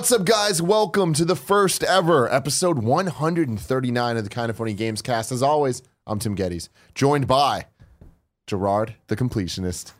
What's up, guys? Welcome to the first ever episode 139 of the Kinda Funny Gamescast. As always, I'm Tim Gettys, joined by Jirard, the completionist.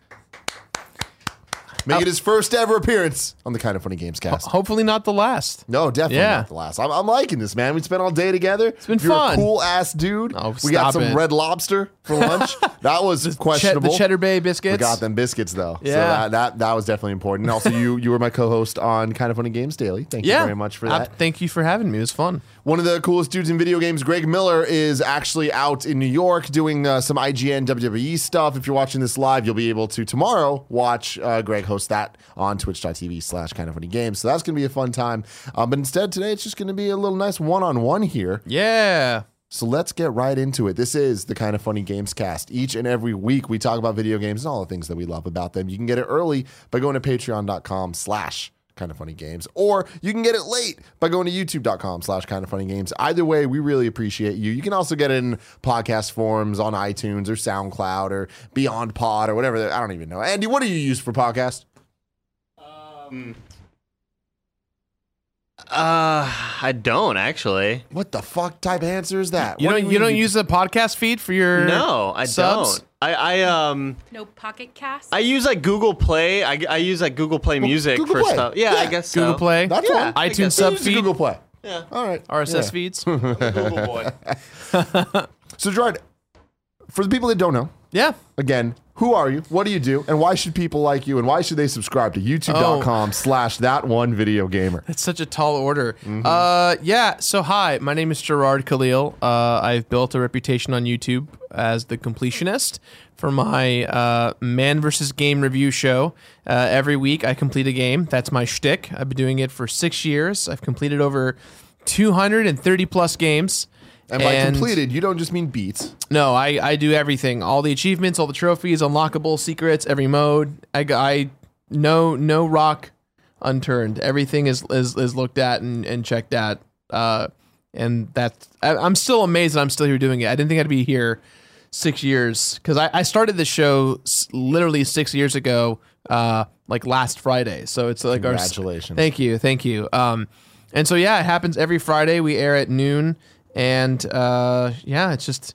Making his first ever appearance on the Kinda Funny Gamescast. Hopefully not the last. No, definitely Yeah. not the last. I'm, I'm liking this, man. We spent all day together. It's been You're fun. a cool ass dude. Oh, we got stop some it. red lobster for lunch. that was questionable. the Cheddar Bay biscuits. We got them biscuits though. So Yeah. that, that that was definitely important. And also you you were my co-host on Kinda Funny Games Daily. Thank you Yeah. very much for Uh, that. thank you for having me. It was fun. One of the coolest dudes in video games, Greg Miller, is actually out in New York doing uh, some IGN WWE stuff. If you're watching this live, you'll be able to tomorrow watch uh, Greg host that on twitch.tv slash kind of funny games. So that's going to be a fun time. Uh, but instead, today, it's just going to be a little nice one on one here. Yeah. So let's get right into it. This is the kinda funny gamescast. Each and every week we talk about video games and all the things that we love about them. You can get it early by going to patreon.com slash kind of funny games, or you can get it late by going to youtube.com slash kind of funny games. Either way, we really appreciate you. You can also get it in podcast forms on iTunes or SoundCloud or Beyond Pod or whatever. I don't even know. Andy, what do you use for podcast? Um uh, I don't actually. What the fuck type answer is that? You What don't do you don't use the podcast feed for your No, I subs? don't. I, I um No pocket cast. I use like Google Play. I, I use like Google Play Music Google for Play. stuff. Yeah, I guess so. Google Play, That's Yeah. one. I iTunes guess- sub feed, Google Play. Yeah. All right. RSS Yeah. feeds. Google Boy. So, Jirard, for the people that don't know, yeah. again, who are you? What do you do? And why should people like you? And why should they subscribe to youtube.com slash that one video gamer? It's such a tall order. Mm-hmm. Uh, yeah. So hi, my name is Jirard Khalil. Uh, I've built a reputation on YouTube as the completionist for my uh, man versus game review show. Uh, every week, I complete a game. That's my shtick. I've been doing it for six years. I've completed over 230 plus games. And by completed, you don't just mean beats. No, I, I do everything. All the achievements, all the trophies, unlockable secrets, every mode. I, I no no rock unturned. Everything is is, is looked at and, and checked at. Uh, and that's I, I'm still amazed that I'm still here doing it. I didn't think I'd be here six years because I, I started the show s- literally six years ago, uh, like last Friday. So it's like our Congratulations. Thank you, thank you. Um, and so yeah, it happens every Friday. We air at noon, and uh, yeah, it's just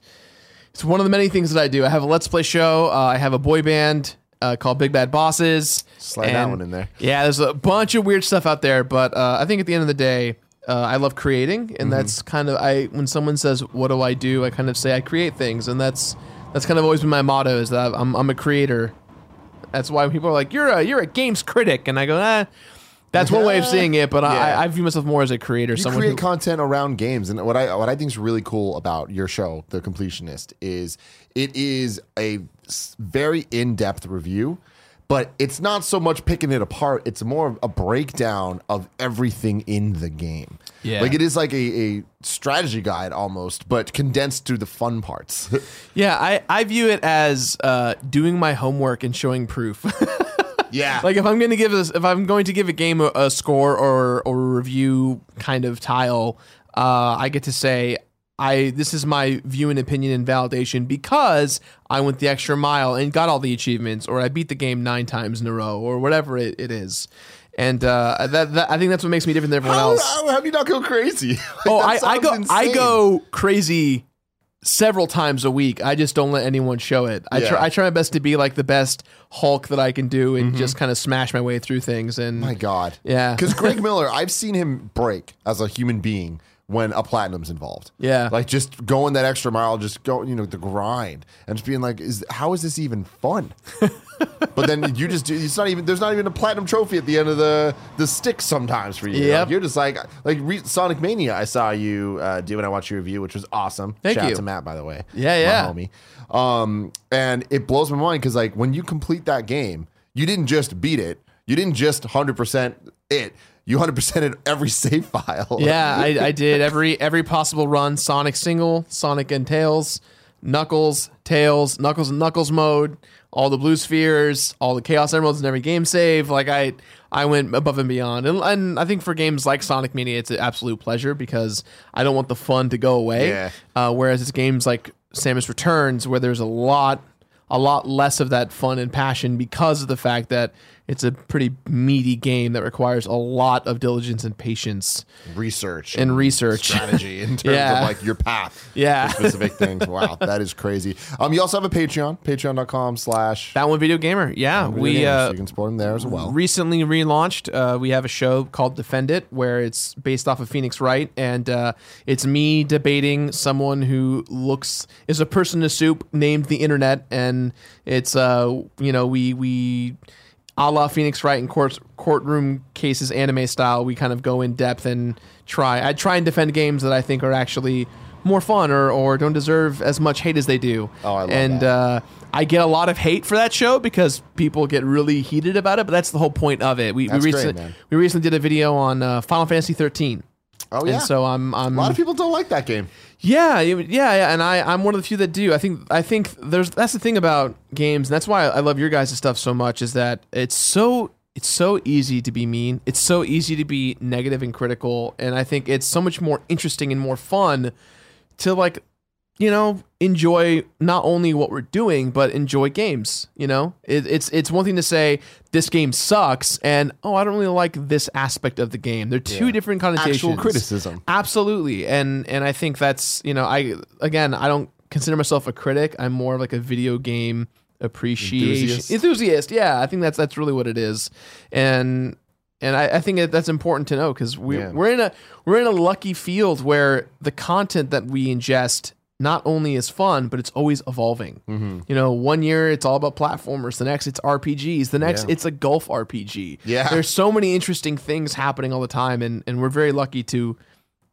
it's one of the many things that I do. I have a let's play show. Uh, I have a boy band uh, called Big Bad Bosses. Slide that one in there. Yeah, there's a bunch of weird stuff out there, but uh, I think at the end of the day, uh, I love creating, and Mm-hmm. that's kind of I. When someone says, "What do I do?" I kind of say I create things, and that's that's kind of always been my motto is that I'm I'm a creator. That's why people are like, "You're a you're a games critic," and I go, "Ah." That's one way of seeing it, but Yeah. I, I view myself more as a creator. You someone create who, content around games, and what I what I think is really cool about your show, The Completionist, is it is a very in depth review, but it's not so much picking it apart. It's more of a breakdown of everything in the game. Yeah. like it is like a, a strategy guide almost, but condensed to the fun parts. yeah, I, I view it as uh, doing my homework and showing proof. yeah, like if I'm going to give this, if I'm going to give a game a, a score or or a review kind of tile, uh, I get to say I this is my view and opinion and validation because I went the extra mile and got all the achievements, or I beat the game nine times in a row, or whatever it, it is. And uh, that, that I think that's what makes me different than everyone how, else. how, how do you not go crazy? Like, oh, I, I go I go crazy several times a week. I just don't let anyone show it. I Yeah. try I try my best to be like the best Hulk that I can do and just kind of smash my way through things. And Mm-hmm. My God. Yeah. Because Greg Miller, I've seen him break as a human being when a platinum's involved. Yeah. Like just going that extra mile, just go, you know, the grind and just being like, is how is this even fun? but then you just do, it's not even, there's not even a platinum trophy at the end of the, the stick sometimes for you. Yep. Like, you're just like, like re- Sonic Mania, I saw you uh, do when I watched your review, which was awesome. Thank Shout out you. to Matt, by the way. Yeah, yeah. My homie. Um, and it blows my mind because like when you complete that game, you didn't just beat it. You didn't just 100% it. You 100%ed every save file. yeah, I, I did every every possible run: Sonic single, Sonic and Tails, Knuckles, Tails, Knuckles and Knuckles mode, all the blue spheres, all the Chaos Emeralds in every game save. Like I, I went above and beyond, and, and I think for games like Sonic Mania, it's an absolute pleasure because I don't want the fun to go away. Yeah. Uh, whereas it's games like Samus Returns, where there's a lot, a lot less of that fun and passion because of the fact that it's a pretty meaty game that requires a lot of diligence and patience. research And research. strategy in terms Yeah. of like your path Yeah. specific things wow that is crazy um you also have a patreon patreon.com slash That one video gamer, yeah. Video we Games, uh, so you can support them there as well recently relaunched. Uh, we have a show called Defend It, where it's based off of Phoenix Wright, and uh, it's me debating someone who looks is a person in a soup named the Internet, and it's uh, you know we we. A la Phoenix Wright in court, courtroom cases, anime style, we kind of go in depth and try. I try and defend games that I think are actually more fun or, or don't deserve as much hate as they do. Oh, I love and that. uh, I get a lot of hate for that show because people get really heated about it. But that's the whole point of it. We we great, recently man. we recently did a video on uh, Final Fantasy 13. Oh yeah And so I'm I'm a lot of people don't like that game yeah, yeah, yeah, and I I'm one of the few that do. I think I think there's that's the thing about games, and that's why I love your guys' stuff so much is that it's so it's so easy to be mean. It's so easy to be negative and critical, and I think it's so much more interesting and more fun to like you know enjoy not only what we're doing but enjoy games you know it, it's it's one thing to say this game sucks and oh i don't really like this aspect of the game they're two Yeah. different connotations actual criticism Absolutely, and and I think that's you know I again I don't consider myself a critic. I'm more of like a video game appreciation Enthusiast? enthusiast. Yeah, I think that's that's really what it is, and and I, I think that's important to know because we Yeah. we're in a we're in a lucky field where the content that we ingest not only is fun but it's always evolving. Mm-hmm. You know, one year it's all about platformers, the next it's RPGs, the next Yeah. it's a golf RPG. Yeah. there's so many interesting things happening all the time, and and we're very lucky to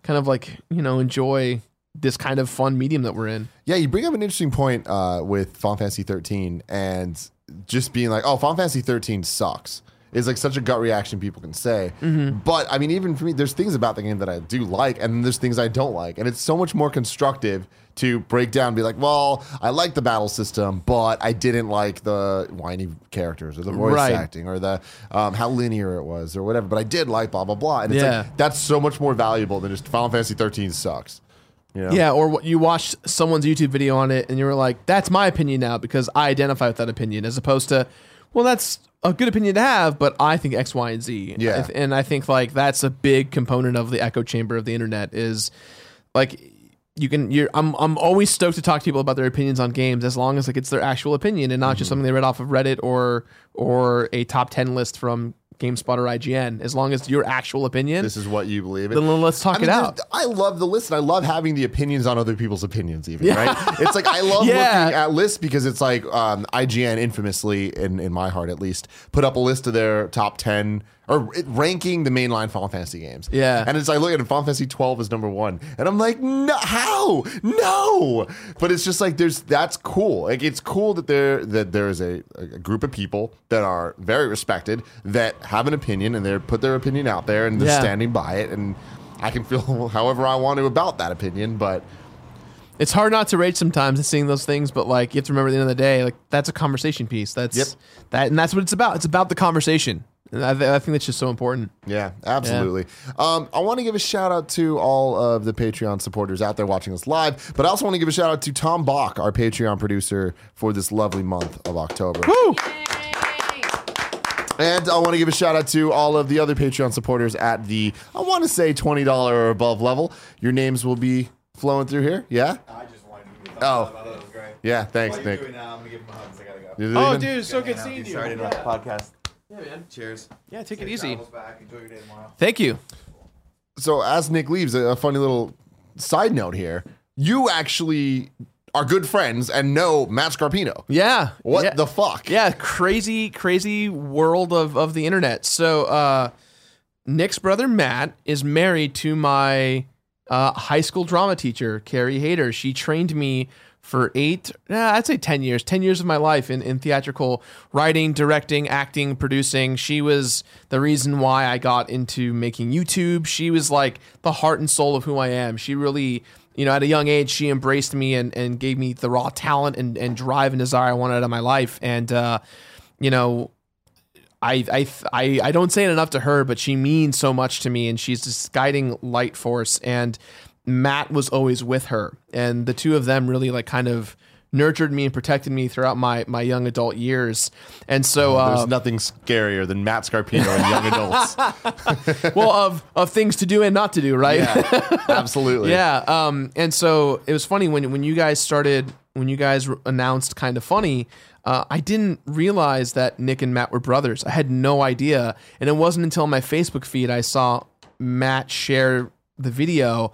kind of like you know enjoy this kind of fun medium that we're in. Yeah, you bring up an interesting point uh, with Final Fantasy 13 and just being like, oh, Final Fantasy 13 sucks. Is like such a gut reaction people can say. But I mean, even for me, there's things about the game that I do like, and there's things I don't like. And it's so much more constructive to break down and be like, well, I like the battle system, but I didn't like the whiny characters or the voice Right. acting or the um, how linear it was or whatever. But I did like blah, blah, blah. And it's Yeah. like, that's so much more valuable than just Final Fantasy 13 sucks. You know? Yeah, or what you watched someone's YouTube video on it and you were like, "That's my opinion now because I identify with that opinion," as opposed to, "Well, that's a good opinion to have, but I think X, Y, and Z." Yeah. I th- and I think like that's a big component of the echo chamber of the internet is like you can you're I'm I'm always stoked to talk to people about their opinions on games as long as like it's their actual opinion and not just mm-hmm. something they read off of Reddit or or a top 10 list from GameSpot or IGN. As long as your actual opinion, This is what you believe in. then let's talk I mean, it out. I love the list, and I love having the opinions on other people's opinions. Even right, it's like I love Yeah. looking at lists because it's like um, IGN infamously, in in my heart at least, put up a list of their top ten or it, ranking the mainline Final Fantasy games. Yeah. and it's I look at it, Final Fantasy twelve is number one, and I'm like, no, how, no, but it's just like there's that's cool. Like it's cool that there that there is a, a group of people that are very respected that have an opinion and they put their opinion out there and they're Yeah. standing by it and I can feel however I want to about that opinion, but it's hard not to rage sometimes and seeing those things, but like you have to remember at the end of the day, like that's a conversation piece. That's Yep. that, and that's what it's about. It's about the conversation. And I, th- I think that's just so important. yeah, absolutely. Um, I want to give a shout out to all of the Patreon supporters out there watching us live, but I also want to give a shout out to Tom Bach, our Patreon producer for this lovely month of October. Woo! And I want to give a shout out to all of the other Patreon supporters at the, I want to say $20 or above level. Your names will be flowing through here. Yeah? I just wanted to give you a thumbs Oh. up. I thought it was great. Yeah, thanks, While you're Nick. doing that, I'm gonna give him a hug 'cause I gotta go. Oh, leaving? dude, it's so good seeing you. Sorry to interrupt the podcast. Yeah, man. Cheers. Yeah, take it easy. Back. Enjoy your day tomorrow. Thank you. so as Nick leaves, a, a funny little side note here. You actually are good friends and know Matt Scarpino. Yeah. What yeah. the fuck? Yeah, crazy, crazy world of, of the internet. So, uh, Nick's brother Matt is married to my uh, high school drama teacher, Carrie Hayter. She trained me for eight, uh, I'd say 10 years, 10 years of my life in, in theatrical writing, directing, acting, producing. She was the reason why I got into making YouTube. She was like the heart and soul of who I am. She really, you know, at a young age, she embraced me and, and gave me the raw talent and, and drive and desire I wanted out of my life. And, uh, you know, I, I I I don't say it enough to her, but she means so much to me, and she's this guiding light force. And Matt was always with her, and the two of them really like kind of nurtured me and protected me throughout my my young adult years. And so, uh, There's nothing scarier than Matt Scarpino and young adults. well, of of things to do and not to do, right? Yeah, absolutely. Yeah. Um, and so it was funny when when you guys started when you guys announced kind of funny. Uh, I didn't realize that Nick and Matt were brothers. I had no idea, and it wasn't until my Facebook feed I saw Matt share the video,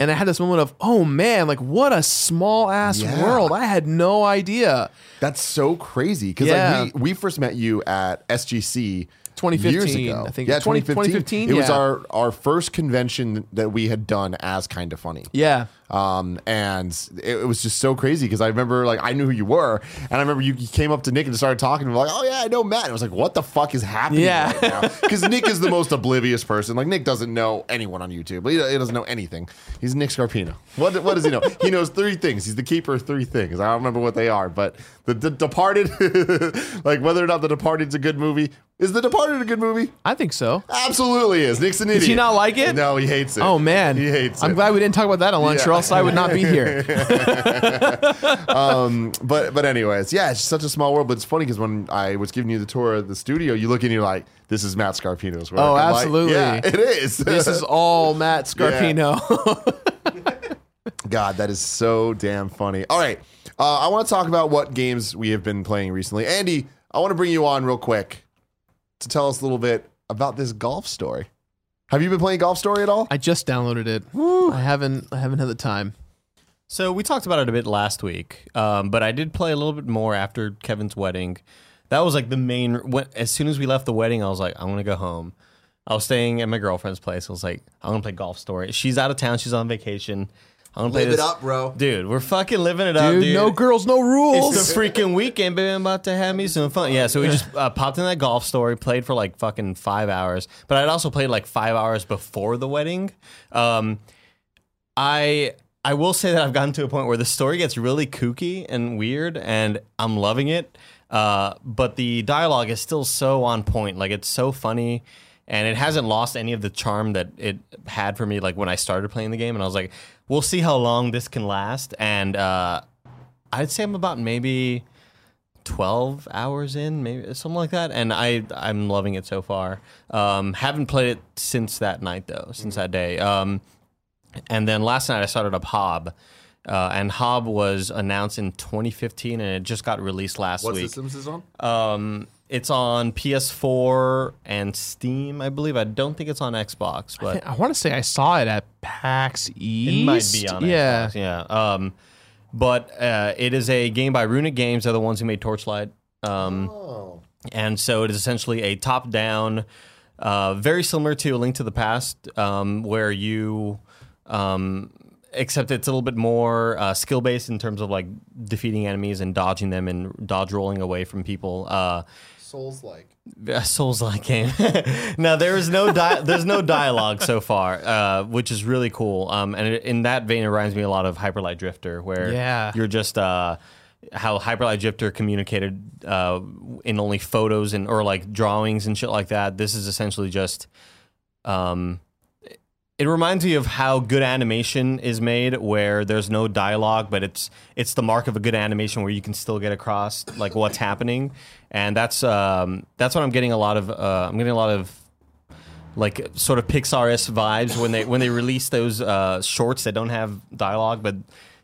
and I had this moment of, oh man, like what a small ass Yeah. world. I had no idea. That's so crazy because Yeah. like we, we first met you at SGC 2015, years ago. I think. yeah, 20 2015. 2015, It was our our first convention that we had done as kind of funny. Yeah. Um, and it, it was just so crazy because I remember like I knew who you were, and I remember you, you came up to Nick and started talking to him like, "Oh yeah, I know Matt." And I was like, "What the fuck is happening Yeah. right? Because Nick is the most oblivious person. Like Nick doesn't know anyone on YouTube. He, he doesn't know anything. He's Nick Scarpino. What what does he know? he knows three things. He's the keeper of three things. I don't remember what they are, but the, the Departed, like whether or not the Departed's a good movie. Is the Departed a good movie? I think so. Absolutely is. Nick's an idiot. Does he not like it? No, he hates it. Oh man, he hates it. I'm glad we didn't talk about that on lunch, Yeah. Else I would not be here. but but anyways, yeah, it's such a small world. But it's funny because when I was giving you the tour of the studio, you look and you're like, "This is Matt Scarpino's work." Oh, I'm like, absolutely. yeah, it is. this is all Matt Scarpino. God, that is so damn funny. All right, uh, I want to talk about what games we have been playing recently. Andy, I want to bring you on real quick to tell us a little bit about this golf story. Have you been playing Golf Story at all? I just downloaded it. I haven't. I haven't had the time. So we talked about it a bit last week, um, but I did play a little bit more after Kevin's wedding. That was like the main. When, as soon as we left the wedding, I was like, I'm gonna go home. I was staying at my girlfriend's place. I was like, I'm gonna play Golf Story. She's out of town. She's on vacation. I'm gonna play Live it this. up, bro. dude. We're fucking living it up, Dude, dude. no girls, no rules. It's the freaking weekend, baby. I'm about to have me some fun. Yeah, so we just uh, popped in that golf story, played for like fucking five hours. But I'd also played like five hours before the wedding. Um, I I will say that I've gotten to a point where the story gets really kooky and weird, and I'm loving it. Uh, but the dialogue is still so on point. Like it's so funny, and it hasn't lost any of the charm that it had for me. Like when I started playing the game, and I was like, "We'll see how long this can last." And uh, I'd say I'm about maybe 12 hours in, maybe something like that, and I I'm loving it so far. Um, haven't played it since that night though, since that day. Um, and then last night I started up Hob, uh, and Hob was announced in 2015, and it just got released last What week. What systems is on? Um, it's on PS4 and Steam, I believe. I don't think it's on Xbox, but I want to say I saw it at PAX East. it might be on yeah. Xbox. Yeah. Um, but uh, it is a game by Runic Games. They're the ones who made Torchlight. Um, Oh. and so it is essentially a top-down, uh, very similar to A Link to the Past, um, where you, um, except it's a little bit more uh, skill-based in terms of like defeating enemies and dodging them and dodge rolling away from people. Uh, Souls like. a Souls-like game. now there is no di- there's no dialogue so far, uh, which is really cool. Um, and it, in that vein, it reminds me a lot of Hyper Light Drifter, where Yeah. you're just uh, how Hyper Light Drifter communicated uh, in only photos and or like drawings and shit like that. This is essentially just. Um, it reminds me of how good animation is made where there's no dialogue but it's it's the mark of a good animation where you can still get across like what's happening and that's um that's what i'm getting a lot of uh i'm getting a lot of like sort of pixar-esque vibes when they when they release those uh shorts that don't have dialogue but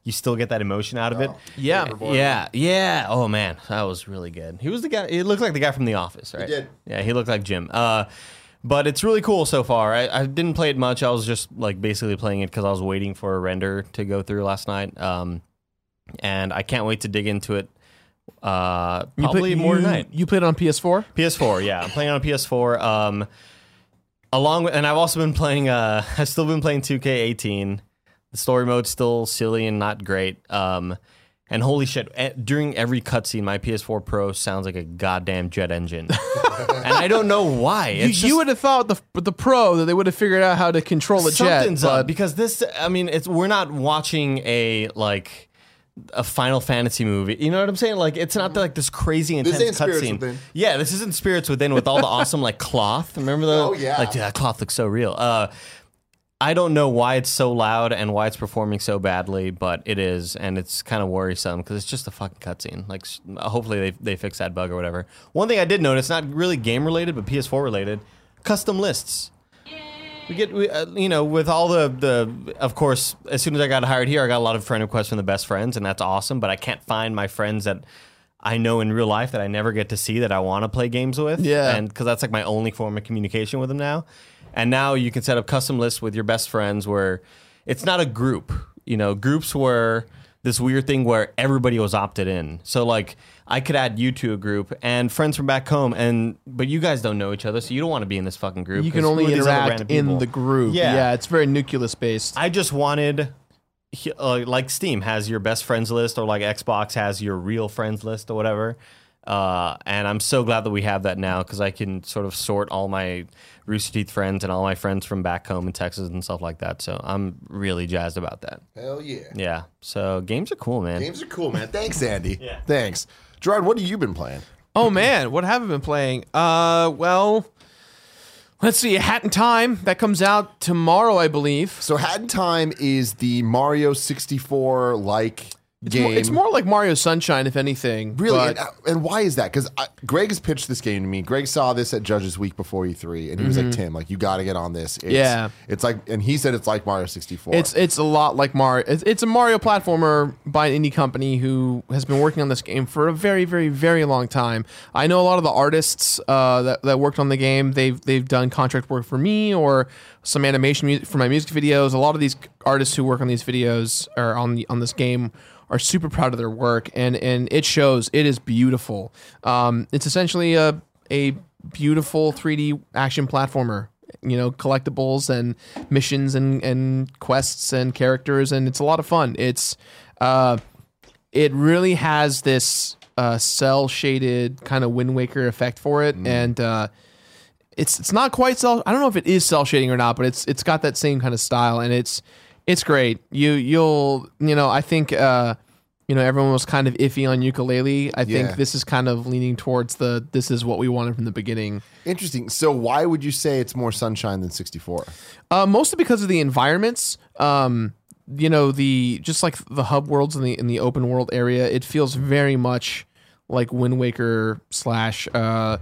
you still get that emotion out of it Yeah. yeah, yeah. Oh man, that was really good. He was the guy. He looked like the guy from The Office, right? He did. Yeah, he looked like Jim. Uh, but it's really cool so far. I, I didn't play it much. I was just like basically playing it because I was waiting for a render to go through last night. Um, and I can't wait to dig into it. Uh, You probably play- more you, tonight. You played it on PS4? PS4, yeah, I'm playing on PS4. Um, along with, and I've also been playing. Uh, I've still been playing 2K18. The story mode's still silly and not great. Um, and holy shit, eh, during every cutscene, my PS4 Pro sounds like a goddamn jet engine, and I don't know why. You, It's you would have thought the the Pro that they would have figured out how to control a jet. something's up because this. I mean, it's we're not watching a like a Final Fantasy movie. You know what I'm saying? Like it's not like this crazy intense ain't cutscene. Yeah, this isn't Spirits Within with all the awesome like cloth. Remember the Oh, yeah. like dude, that cloth looks so real. Uh, I don't know why it's so loud and why it's performing so badly, but it is, and it's kind of worrisome because it's just a fucking cutscene. Like, hopefully they they fix that bug or whatever. One thing I did notice, not really game related, but PS4 related, custom lists. We get, we, uh, you know, with all the the, of course, as soon as I got hired here, I got a lot of friend requests from the best friends, and that's awesome. But I can't find my friends that I know in real life that I never get to see that I want to play games with. Yeah. and because that's like my only form of communication with them now. And now you can set up custom lists with your best friends where it's not a group. You know, groups were this weird thing where everybody was opted in. So like I could add you to a group and friends from back home, and but you guys don't know each other, so you don't want to be in this fucking group. You can only who are these other interact in the group. Yeah. Yeah, it's very nucleus based. I just wanted, uh, like Steam has your best friends list, or like Xbox has your real friends list, or whatever. Uh, and I'm so glad that we have that now because I can sort of sort all my Rooster Teeth friends and all my friends from back home in Texas and stuff like that. So I'm really jazzed about that. Hell yeah. Yeah. So games are cool, man. Games are cool, man. Thanks, Andy. Yeah. Thanks. Jirard, what have you been playing? Oh man, what have I been playing? Uh, well, let's see. Hat in Time that comes out tomorrow, I believe. So Hat in Time is the Mario 64 like It's game. more, it's more like Mario Sunshine, if anything. Really, but- and, and why is that? Because Greg has pitched this game to me. Greg saw this at Judges Week before E3, and he was like, "Tim, like you got to get on this." It's, Mm-hmm. Yeah. it's like, and he said it's like Mario 64. It's it's a lot like Mario. It's, it's a Mario platformer by an indie company who has been working on this game for a very very very long time. I know a lot of the artists uh, that that worked on the game. They've they've done contract work for me or some animation music for my music videos. A lot of these artists who work on these videos or on the on this game are super proud of their work and and it shows. It is beautiful. Um, it's essentially a a beautiful 3D action platformer you know collectibles and missions and and quests and characters and it's a lot of fun it's uh it really has this uh cel shaded kind of wind waker effect for it and uh it's it's not quite cell i don't know if it is cel shading or not but it's it's got that same kind of style and it's it's great you you'll you know i think uh you know everyone was kind of iffy on Yooka-Laylee i Yeah. think this is kind of leaning towards the this is what we wanted from the beginning interesting. So why would you say it's more Sunshine than 64? Uh, mostly because of the environments. Um, you know, the just like the hub worlds in the in the open world area, it feels very much like Wind Waker slash uh,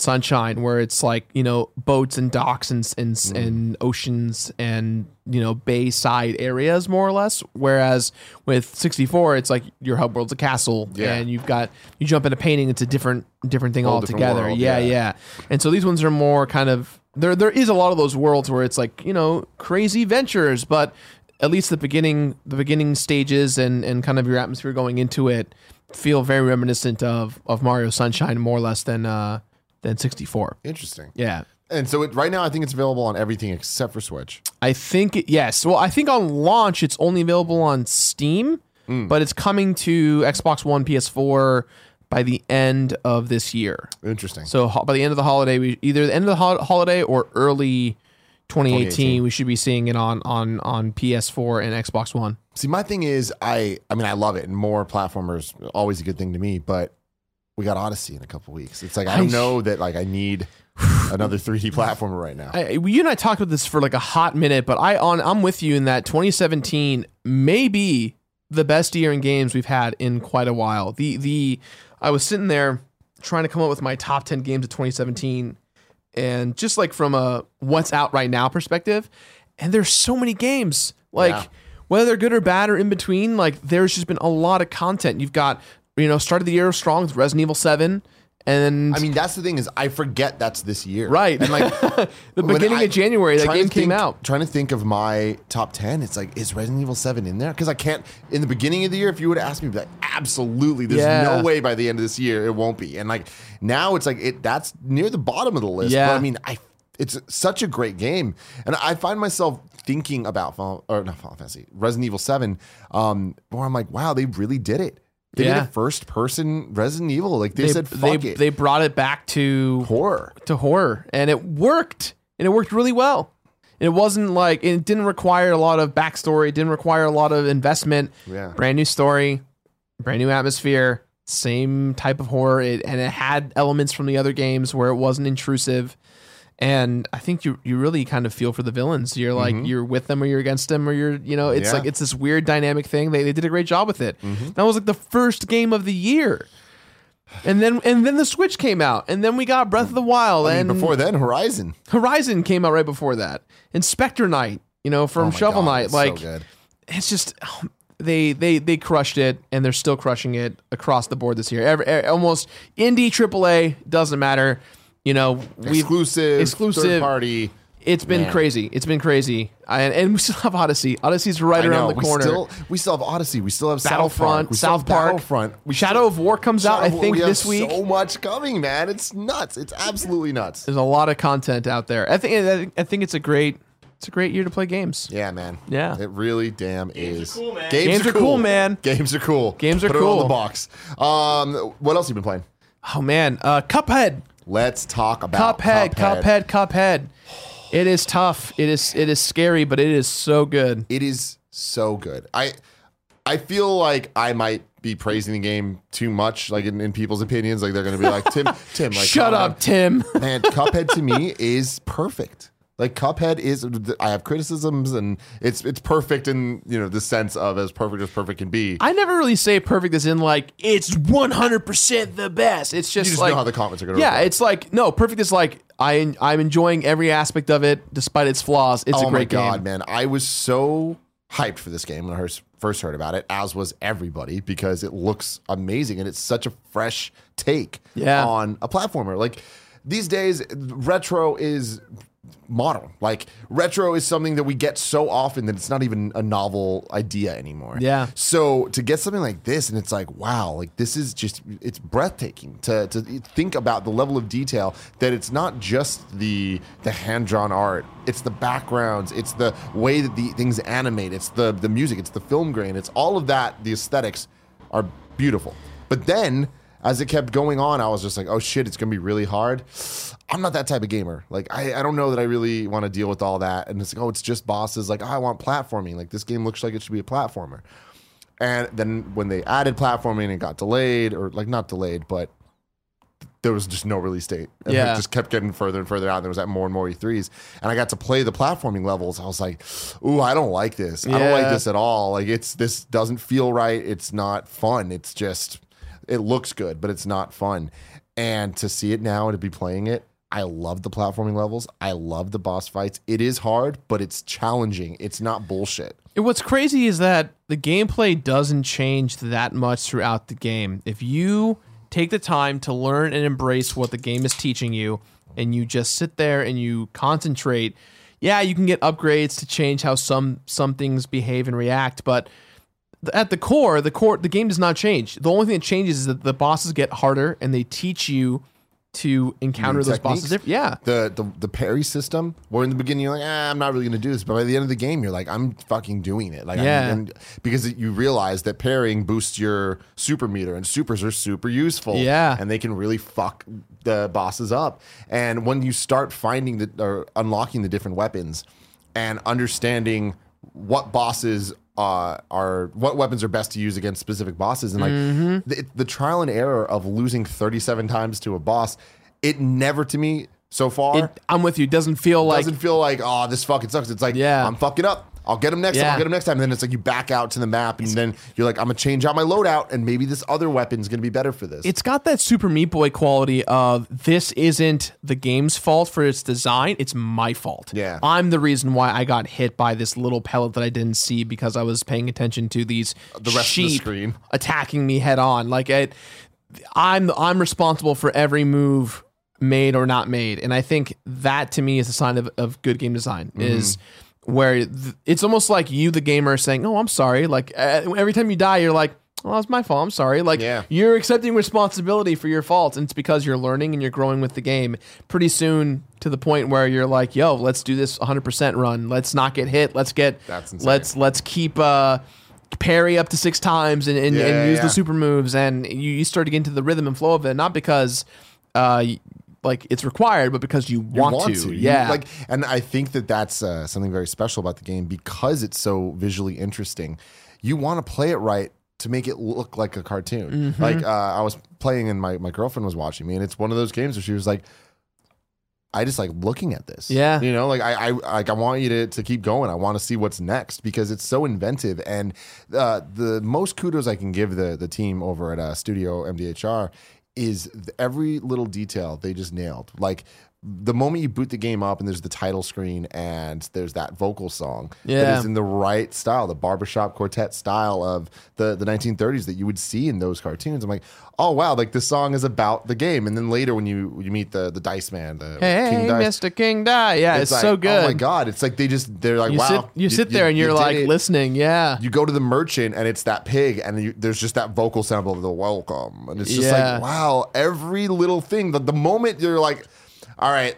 Sunshine, where it's like you know boats and docks and and, and oceans and you know bayside areas more or less. Whereas with 64, it's like your hub world's a castle, Yeah. and you've got you jump into a painting, it's a different different thing Whole different altogether. world, yeah, yeah. yeah. And so these ones are more kind of there. There is a lot of those worlds where it's like you know crazy ventures, but at least the beginning the beginning stages and and kind of your atmosphere going into it feel very reminiscent of of Mario Sunshine more or less than uh than 64. Interesting. Yeah. And so it, right now, I think it's available on everything except for Switch. I think it, yes. Well, I think on launch it's only available on Steam, hmm. but it's coming to Xbox One, PS4 by the end of this year. Interesting. So ho- by the end of the holiday, we either the end of the ho- holiday or early 2018, 2018. we should be seeing it on on on PS4 and Xbox One. See, my thing is, I, I mean, I love it, and more platformers always a good thing to me. But we got Odyssey in a couple weeks. It's like I don't know that like I need another 3D platformer right now. I, you and I talked about this for like a hot minute, but I on I'm with you in that 2017 may be the best year in games we've had in quite a while. The the I was sitting there trying to come up with my top 10 games of 2017 and just like from a what's out right now perspective and there's so many games like Yeah. whether they're good or bad or in between like there's just been a lot of content you've got you know start of the year strong with Resident Evil 7 and I mean, that's the thing is I forget that's this year. Right. And like the beginning I- of January that game came out Trying to think of my top 10, it's like, is Resident Evil 7 in there? Because I can't, in the beginning of the year, if you would have asked me, I'd be like, absolutely, there's Yeah. no way by the end of this year it won't be. And like now it's like, it that's near the bottom of the list. Yeah. But I mean, I it's such a great game. And I find myself thinking about, Final, or not Final Fantasy, Resident Evil 7, um, where I'm like, wow, they really did it. They Yeah. did a first person Resident Evil. Like they, they, said, they, it. they brought it back to horror. to horror and it worked and it worked really well it wasn't like it didn't require a lot of backstory it didn't require a lot of investment Yeah. brand new story brand new atmosphere same type of horror it, and it had elements from the other games where it wasn't intrusive And I think you you really kind of feel for the villains. You're like you're with them or you're against them or you're you know it's Mm-hmm. Yeah. Mm-hmm. like it's this weird dynamic thing. They they did a great job with it. That was like the first game of the year. And then and then the Switch came out, and then we got Breath of the Wild, I mean, and before then, Horizon. Horizon came out right before that, Inspector Knight, you know, from Oh Shovel God, Knight, it's so like good. it's just um, they they they crushed it, and they're still crushing it across the board this year. Every, almost indie AAA doesn't matter, you know, we exclusive, exclusive. third party. It's been Man. crazy. It's been crazy, and, and we still have Odyssey. Odyssey's right I around know. the We corner. still we still have Odyssey. We still have Battlefront, South Park. We South Park, Battlefront. We Shadow of War comes out, I Shadow of War, think, we have this week. So much coming, man. It's nuts. It's absolutely nuts. There's a lot of content out there. I think I think- it's a great it's a great year to play games. Yeah, man. Yeah. It really damn is. cool, man. Games, Games are cool, man. Games are cool. Games are Put it on cool. the box. Um, what else you been playing? Oh man, uh, Cuphead. Let's talk about Cuphead, Cuphead, Cuphead. It is tough. It is it is scary, but it is so good. It is so good. I I feel like I might be praising the game too much, like in, in people's opinions. Like they're gonna be like, Tim, Tim, like Shut up, Tim. down." man. Cuphead to me is perfect. Like Cuphead is, I have criticisms, and it's it's perfect in you know the sense of as perfect as perfect can be. I never really say perfect as in like it's 100% the best. It's just, you just like know how the comments are gonna. Yeah, reply. it's like no, perfect is like I I'm enjoying every aspect of it despite its flaws. It's oh a great my god, game. man! I was so hyped for this game when I first heard about it, as was everybody, because it looks amazing and it's such a fresh take Yeah. on a platformer. Like these days, retro is modern. Like retro is something that we get so often that it's not even a novel idea anymore. Yeah. So to get something like this, and it's like, wow, like this is just it's breathtaking to to think about the level of detail that it's not just the the hand drawn art, it's the backgrounds, it's the way that the things animate, it's the the music, it's the film grain, it's all of that. The aesthetics are beautiful, but then. As it kept going on, I was just like, "Oh shit, it's gonna be really hard." I'm not that type of gamer. Like, I, I don't know that I really want to deal with all that. And it's like, oh, it's just bosses. Like, oh, I want platforming. Like, this game looks like it should be a platformer. And then when they added platforming, it got delayed, or like not delayed, but there was just no release date. And Yeah. it just kept getting further and further out. And There was at more and more E3s. And I got to play the platforming levels. I was like, ooh, I don't like this. I don't like this at all. Like it's this doesn't feel right. It's not fun. It's just it looks good, but it's not fun. And to see it now and to be playing it, I love the platforming levels. I love the boss fights. It is hard, but it's challenging. It's not bullshit. And What's crazy is that the gameplay doesn't change that much throughout the game. If you take the time to learn and embrace what the game is teaching you, and you just sit there and you concentrate, yeah, you can get upgrades to change how some some things behave and react, but at the core, the core, the game does not change. The only thing that changes is that the bosses get harder and they teach you to encounter those bosses. Yeah, the the the parry system where in the beginning you're like ah, i'm not really gonna do this but by the end of the game you're like i'm fucking doing it like Yeah. I'm, and because you realize that parrying boosts your super meter and supers are super useful Yeah. and they can really fuck the bosses up and when you start finding the or unlocking the different weapons and understanding what bosses uh, are what weapons are best to use against specific bosses and like Mm-hmm. the, the trial and error of losing 37 times to a boss it never to me so far It- I'm with you. It doesn't feel like doesn't feel like oh this fucking sucks. It's like Yeah. I'm fucking up. I'll get him next time. I'll get him next time. And then it's like you back out to the map, and then you're like, I'm gonna change out my loadout, and maybe this other weapon's gonna be better for this. it's got that Super Meat Boy quality of this isn't the game's fault for its design, it's my fault. Yeah. I'm the reason why I got hit by this little pellet that I didn't see because I was paying attention to these The rest of the sheep screen. attacking me head on. Like it, I'm I'm responsible for every move made or not made, and I think that to me is a sign of, of good game design. Mm-hmm. Is where th- it's almost like you, the gamer, saying, "Oh, I'm sorry." Like uh, every time you die, you're like. Well, it's my fault. I'm sorry. Like Yeah. you're accepting responsibility for your faults, and it's because you're learning and you're growing with the game. Pretty soon, to the point where you're like, "Yo, let's do this 100% run. Let's not get hit. Let's get. That's insane. let's let's keep uh, parry up to six times and, and, Yeah, and use yeah. the super moves, and you, you start to get into the rhythm and flow of it, not because uh, like it's required, but because you You want, to. You- Yeah, like, and I think that that's uh, something very special about the game because it's so visually interesting. You want to play it right to make it look like a cartoon. Mm-hmm. Like uh, I was playing, and my my girlfriend was watching me, and it's one of those games where she was like. I just like looking at this. Yeah. You know, like I, I like I want you to, to keep going. I want to see what's next because it's so inventive. And uh, the most kudos I can give the the team over at uh, Studio MDHR is every little detail they just nailed. Like the moment you boot the game up and there's the title screen and there's that vocal song that Yeah. is in the right style, the barbershop quartet style of the, the 1930s that you would see in those cartoons. I'm like, oh wow, like this song is about the game. And then later when you when you meet the the Dice Man, the Hey, King Dice, Mr. King Die. Yeah, it's, like, so good. Oh my god, it's like they just they're like You wow. sit you, sit there and you're like it. listening. Yeah. You go to the merchant and it's that pig, and you, there's just that vocal sample of the welcome, and it's just Yeah. like wow, every little thing. The, the moment you're like, all right,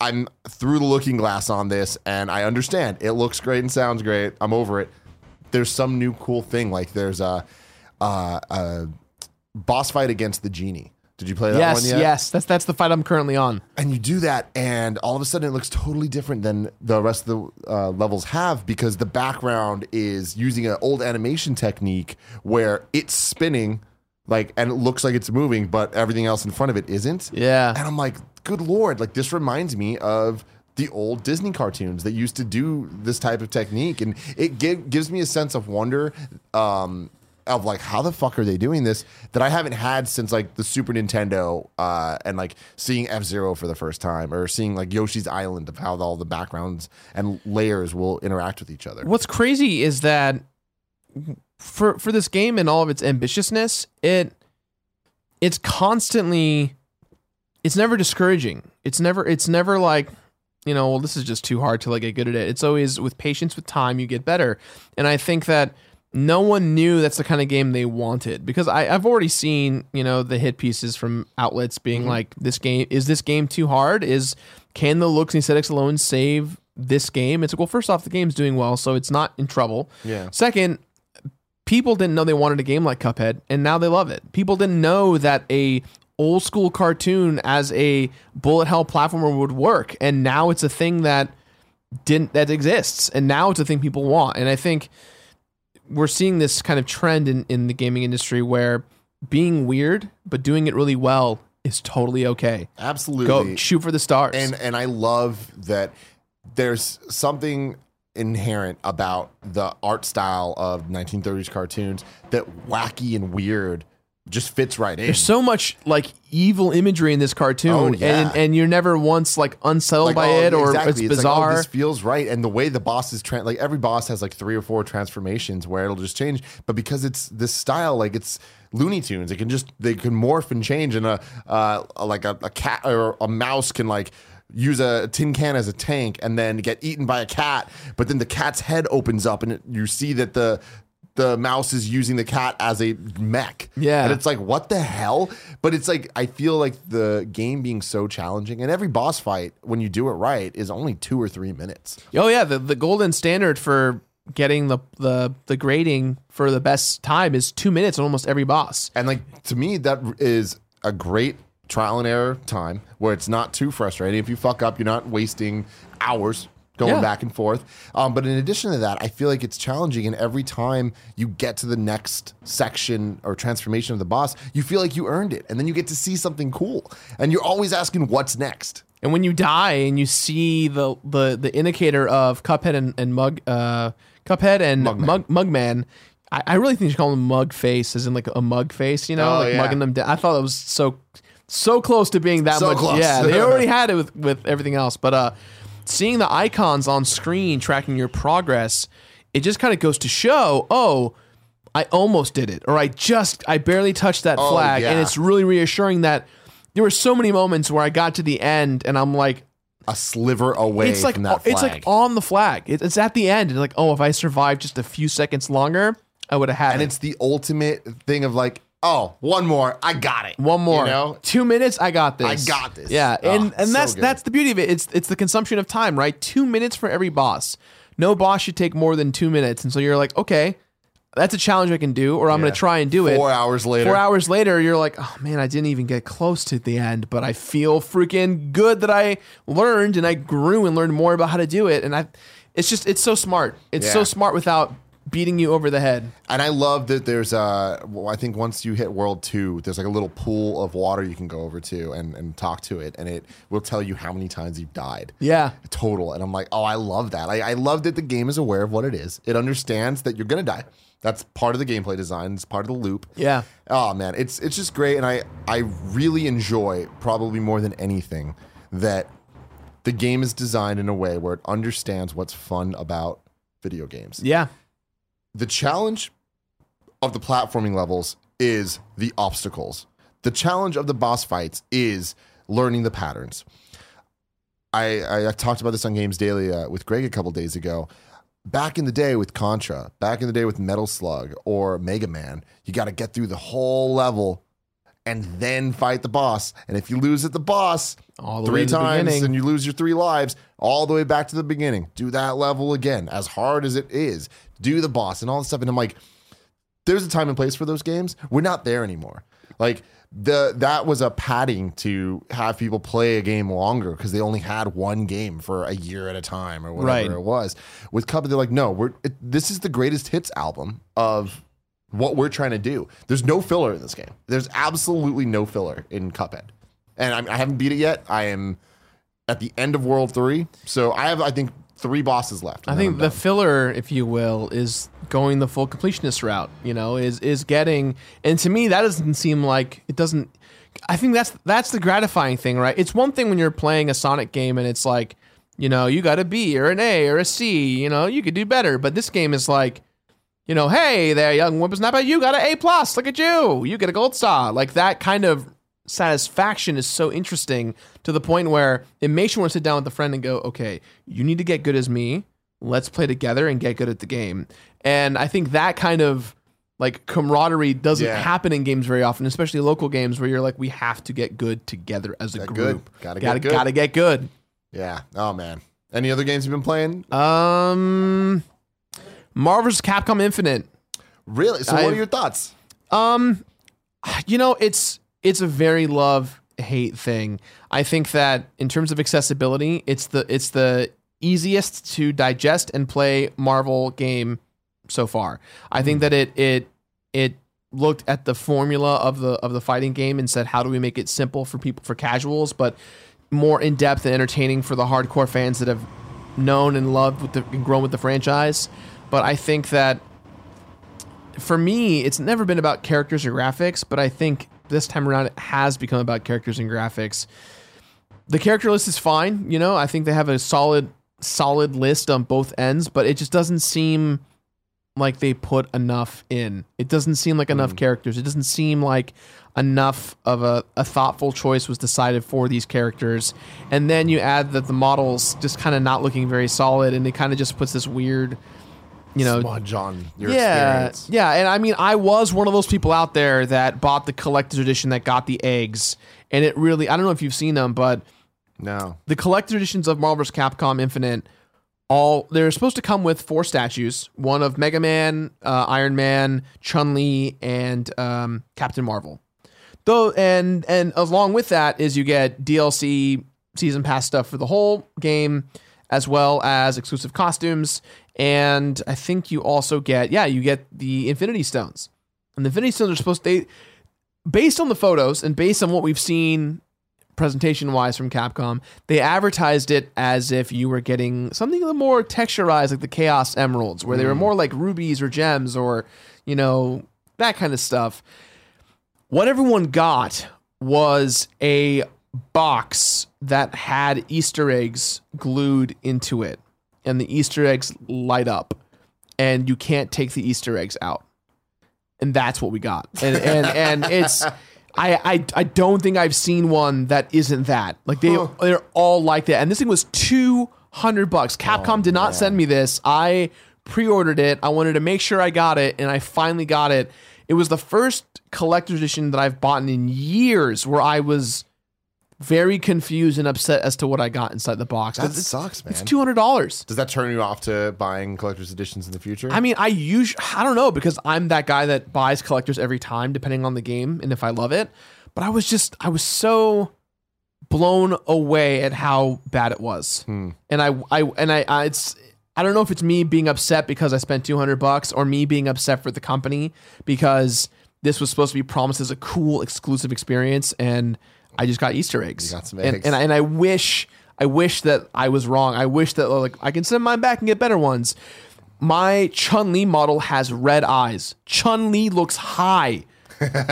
I'm through the looking glass on this, and I understand it looks great and sounds great. I'm over it. There's some new cool thing, like there's a, a, a boss fight against the genie. Did you play that yes, one yet? yes. That's that's the fight I'm currently on. and you do that and all of a sudden it looks totally different than the rest of the uh, levels have because the background is using an old animation technique where it's spinning like and it looks like it's moving but everything else in front of it isn't Yeah. and i'm like good lord like this reminds me of the old disney cartoons that used to do this type of technique and it give, gives me a sense of wonder um, of like how the fuck are they doing this that I haven't had since like the Super Nintendo uh, and like seeing F Zero for the first time or seeing like Yoshi's Island of how all the backgrounds and layers will interact with each other. What's crazy is that for for this game and all of its ambitiousness, it it's constantly it's never discouraging. It's never it's never like you know, well, this is just too hard to like get good at it. It's always with patience, with time, you get better. And I think that no one knew that's the kind of game they wanted because I, I've already seen you know the hit pieces from outlets being mm-hmm. like, this game is this game too hard? Is can the looks and aesthetics alone save this game? It's like, well, first off, the game's doing well, so it's not in trouble. Yeah. Second, people didn't know they wanted a game like Cuphead, and now they love it. People didn't know that a old school cartoon as a bullet hell platformer would work, and now it's a thing that didn't that exists, and now it's a thing people want. And I think we're seeing this kind of trend in, in the gaming industry where being weird but doing it really well is totally okay. Absolutely. Go shoot for the stars. and and I love that there's something inherent about the art style of 1930s cartoons that wacky and weird just fits right in. There's so much like evil imagery in this cartoon, Oh, yeah. and and you're never once like unsettled Like, by oh, it or exactly. it's like, bizarre. oh, this feels right, and the way the boss is tra- like every boss has like three or four transformations where it'll just change. But because it's this style, like it's Looney Tunes, it can just they can morph and change, and a uh, like a, a cat or a mouse can like use a tin can as a tank and then get eaten by a cat. But then the cat's head opens up, and it, you see that the the mouse is using the cat as a mech. Yeah. And it's like, what the hell? But it's like, I feel like the game being so challenging, and every boss fight, when you do it right, is only two or three minutes. oh yeah, the the golden standard for getting the the the grading for the best time is two minutes on almost every boss. And like, to me, that is a great trial and error time where it's not too frustrating. If you fuck up, you're not wasting hours going Yeah. back and forth. Um, but in addition to that, I feel like it's challenging. And every time you get to the next section or transformation of the boss, you feel like you earned it. And then you get to see something cool. And you're always asking, what's next? And when you die and you see the the the indicator of Cuphead and, and Mug uh Cuphead and Mugman. Mug Mugman, I, I really think you should call him Mug Face, as in like a mug face, you know, Oh, like yeah. mugging them down. I thought it was so so close to being that So much. close. Yeah, they already had it with with everything else, but uh, seeing the icons on screen tracking your progress, it just kind of goes to show, oh. I almost did it, or I just, I barely touched that Oh, flag. And it's really reassuring that there were so many moments where I got to the end and I'm like, A sliver away it's like from that flag. it's like on the flag. It's at the end, and like, oh, if I survived just a few seconds longer, I would have had and it. it's the ultimate thing of like, oh, one more, I got it. One more, You know? two minutes. I got this. I got this. Yeah, ah, and Oh, and so that's good. that's the beauty of it. It's it's the consumption of time, right? Two minutes for every boss. No boss should take more than two minutes, and so you're like, okay, that's a challenge I can do, or I'm going to try and do it. Four hours later. Four hours later, you're like, oh man, I didn't even get close to the end, but I feel freaking good that I learned and I grew and learned more about how to do it. And I, it's just, it's so smart. It's so smart without beating you over the head. And I love that there's uh well, I think once you hit world two, there's like a little pool of water you can go over to and, and talk to it, and it will tell you how many times you've died. Yeah. Total. And I'm like, oh, I love that. I, I love that the game is aware of what it is. It understands that you're gonna die. That's part of the gameplay design. It's part of the loop. Yeah. Oh man, it's it's just great, and I I really enjoy probably more than anything that the game is designed in a way where it understands what's fun about video games. Yeah. The challenge of the platforming levels is the obstacles. The challenge of the boss fights is learning the patterns. I, I, I talked about this on Games Daily uh, with Greg a couple days ago. Back in the day with Contra, back in the day with Metal Slug or Mega Man, you got to get through the whole level and then fight the boss. And if you lose at the boss All the three times and you lose your three lives, all the way back to the beginning, do that level again, as hard as it is. Do the boss and all this stuff. And I'm like, there's a time and place for those games. We're not there anymore. Like the that was a padding to have people play a game longer because they only had one game for a year at a time or whatever Right. it was. With Cuphead, they're like, no, we're it, this is the greatest hits album of what we're trying to do. There's no filler in this game. There's absolutely no filler in Cuphead, and I, I haven't beat it yet. I am at the end of World Three, so I have I think three bosses left. I think the filler, if you will, is going the full completionist route. You know, is is getting, and to me, that doesn't seem like it doesn't. I think that's that's the gratifying thing, right? It's one thing when you're playing a Sonic game and it's like, you know, you got a B or an A or a C. You know, you could do better. But this game is like, you know, hey there, young whippersnapper, you got an A plus. Look at you, you get a gold star. Like that kind of satisfaction is so interesting to the point where it makes you want to sit down with a friend and go, okay, you need to get good as me. Let's play together and get good at the game. And I think that kind of like camaraderie doesn't Yeah. happen in games very often, especially local games where you're like, we have to get good together as a Get good. group. Gotta gotta, get good. gotta get good. yeah. Oh man. Any other games you've been playing? Um, Marvel's Capcom Infinite. Really? So, what I've- are your thoughts? Um, you know, it's it's a very love hate thing. I think that in terms of accessibility, it's the it's the easiest to digest and play Marvel game so far. I think hmm. that it it it looked at the formula of the of the fighting game and said how do we make it simple for people for casuals but more in depth and entertaining for the hardcore fans that have known and loved with the and grown with the franchise. But I think that for me, it's never been about characters or graphics, but I think this time around it has become about characters and graphics. The character list is fine, you know. I think they have a solid solid list on both ends, but it just doesn't seem like they put enough in. It doesn't seem like enough hmm. characters. It doesn't seem like enough of a, a thoughtful choice was decided for these characters. And then you add that the models just kind of not looking very solid and it kind of just puts this weird, you know, Smudge on your yeah, experience. yeah, and I mean, I was one of those people out there that bought the collector's edition that got the eggs, and it really—I don't know if you've seen them, but No. the collector's editions of Marvel's Capcom Infinite, all they're supposed to come with four statues: one of Mega Man, uh, Iron Man, Chun Li, and um, Captain Marvel. Though, and and along with that is you get DLC season pass stuff for the whole game, as well as exclusive costumes, and I think you also get yeah you get the Infinity Stones, and the Infinity Stones are supposed they based on the photos and based on what we've seen presentation wise from Capcom, they advertised it as if you were getting something a little more texturized, like the Chaos Emeralds, where they were mm. more like rubies or gems or, you know, that kind of stuff. What everyone got was a box that had Easter eggs glued into it, and the Easter eggs light up, and you can't take the Easter eggs out and that's what we got. And and and it's I I I don't think I've seen one that isn't that. Like they Huh. they're all like that. And this thing was two hundred bucks. Capcom oh, did not send me this. I pre-ordered it. I wanted to make sure I got it, and I finally got it. It was the first collector's edition that I've bought in years where I was very confused and upset as to what I got inside the box. That It's- sucks, man. It's two hundred dollars. Does that turn you off to buying collector's editions in the future? I mean, I usually I don't know because I'm that guy that buys collectors every time, depending on the game and if I love it. But I was just I was so blown away at how bad it was, Hmm. and I I and I, I it's I don't know if it's me being upset because I spent 200 bucks or me being upset for the company because this was supposed to be promised as a cool exclusive experience and I just got Easter eggs. You got some And, eggs. and I, and I wish I wish that I was wrong. I wish that like I can send mine back and get better ones. My Chun Li model has red eyes. Chun Li looks high.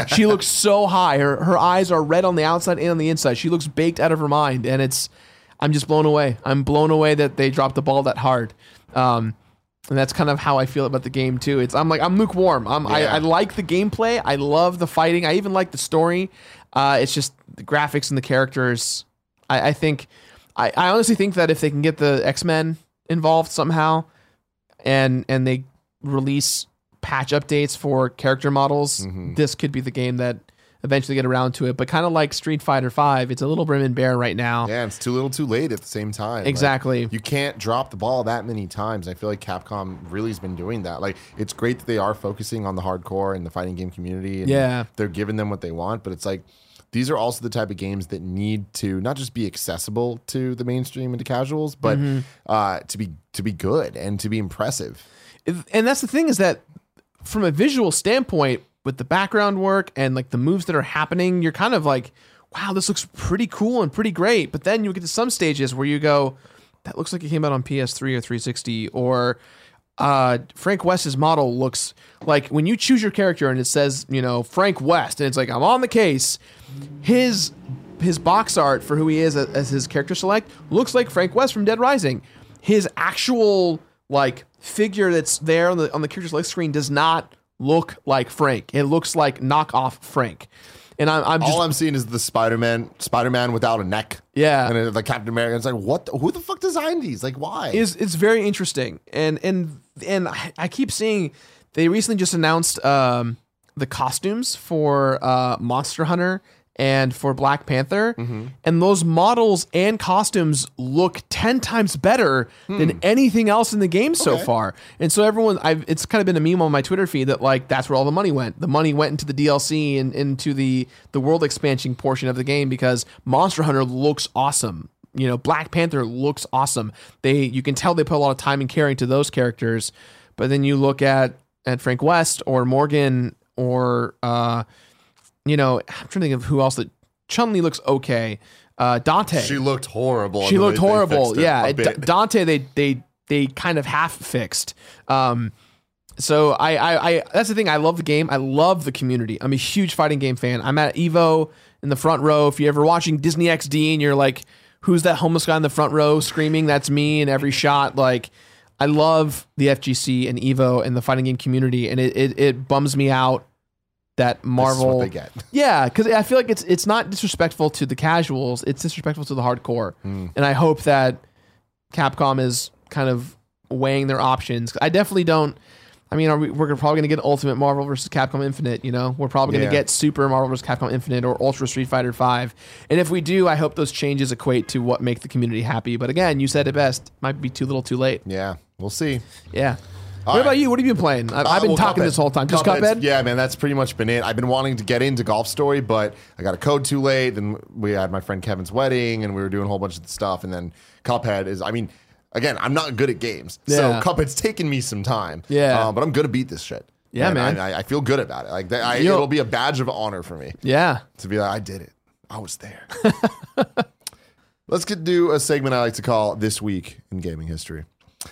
she looks so high. Her her eyes are red on the outside and on the inside. She looks baked out of her mind, and it's I'm just blown away. I'm blown away that they dropped the ball that hard. Um, and that's kind of how I feel about the game too. It's I'm like I'm lukewarm. I'm, I, I like the gameplay. I love the fighting. I even like the story. Uh, it's just the graphics and the characters. I, I think I, I honestly think that if they can get the X Men involved somehow, and and they release patch updates for character models, Mm-hmm. this could be the game that eventually get around to it. But kind of like Street Fighter Five, it's a little brim and bare right now. Yeah, it's too little, too late at the same time. Like, Exactly. you can't drop the ball that many times. I feel like Capcom really has been doing that. Like, it's great that they are focusing on the hardcore and the fighting game community. And Yeah. they're giving them what they want, but it's like these are also the type of games that need to not just be accessible to the mainstream and to casuals, but Mm-hmm. uh, to be to be good and to be impressive. And that's the thing is that from a visual standpoint with the background work and like the moves that are happening you're kind of like wow this looks pretty cool and pretty great but then you get to some stages where you go that looks like it came out on ps3 or 360 or uh, Frank West's model looks like when you choose your character and it says, you know, Frank West, and it's like I'm on the case. His his box art for who he is as, as his character select looks like Frank West from Dead Rising. His actual like figure that's there on the on the character select screen does not look like Frank. It looks like knockoff Frank. And I'm, I'm just All I'm seeing is the Spider-Man, Spider-Man without a neck. Yeah. and like Captain America. It's like, what? The, who the fuck designed these? Like, why? is it's very interesting and and and I, I keep seeing they recently just announced um the costumes for uh monster hunter and for black panther. And those models and costumes look 10 times better than anything else in the game so Okay. far. And so everyone i've it's kind of been a meme on my twitter feed that like that's where all the money went. The money went into the dlc and into the the world expansion portion of the game because monster hunter looks awesome you know black panther looks awesome. They you can tell they put a lot of time and care into those characters but then you look at at frank west or Morrigan or uh you know i'm trying to think of who else that chun-li looks okay. Uh dante. She looked horrible. she looked horrible. yeah bit. dante they they they kind of half fixed. Um so I, I i that's the thing. I love the game. I love the community. I'm a huge fighting game fan. I'm at evo in the front row. If you're ever watching disney xd and you're like who's that homeless guy in the front row screaming that's me in every shot like i love the fgc and evo and the fighting game community and it it, it bums me out that marvel what they get. yeah, because I feel like it's it's not disrespectful to the casuals; it's disrespectful to the hardcore. Hmm. And I hope that Capcom is kind of weighing their options. I definitely don't. I mean, are we, we're probably going to get Ultimate Marvel versus Capcom Infinite. You know, we're probably going Yeah. to get Super Marvel versus Capcom Infinite or Ultra Street Fighter Five. And if we do, I hope those changes equate to what make the community happy. But again, you said it best. Might be too little, too late. Yeah, we'll see. Yeah. All what right. about you? What have you been playing? I've, I've been Uh, well, talking Cuphead. this whole time. Just Cuphead. Yeah, man, that's pretty much been it. I've been wanting to get into Golf Story, but I got a code too late. Then we had my friend Kevin's wedding, and we were doing a whole bunch of stuff. And then Cuphead is, I mean, again, I'm not good at games, Yeah. so Cuphead's taken me some time. Yeah. uh, but I'm gonna beat this shit. Yeah, And man. I, I feel good about it. Like that, I, it'll be a badge of honor for me Yeah. to be like, I did it. I was there. Let's get do a segment I like to call This Week in Gaming History.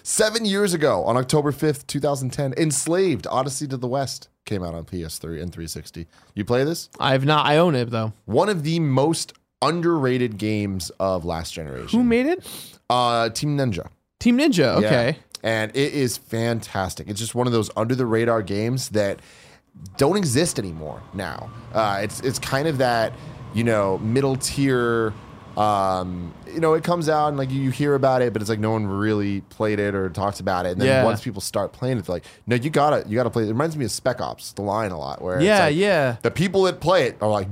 Seven years ago, on October 5th, 2010, Enslaved Odyssey to the West came out on PS3 and 360. You play this? I've not. I own it though. One of the most underrated games of last generation. Who made it? Uh, Team Ninja. Team Ninja. Yeah. Okay. And it is fantastic. It's just one of those under the radar games that don't exist anymore now. Uh, it's it's kind of that you know middle tier. Um, you know, it comes out and like you hear about it, but it's like no one really played it or talks about it. And then Yeah. once people start playing it, they're like, no, you gotta you gotta play. It It reminds me of Spec Ops, the line a lot where Yeah, like, yeah. the people that play it are like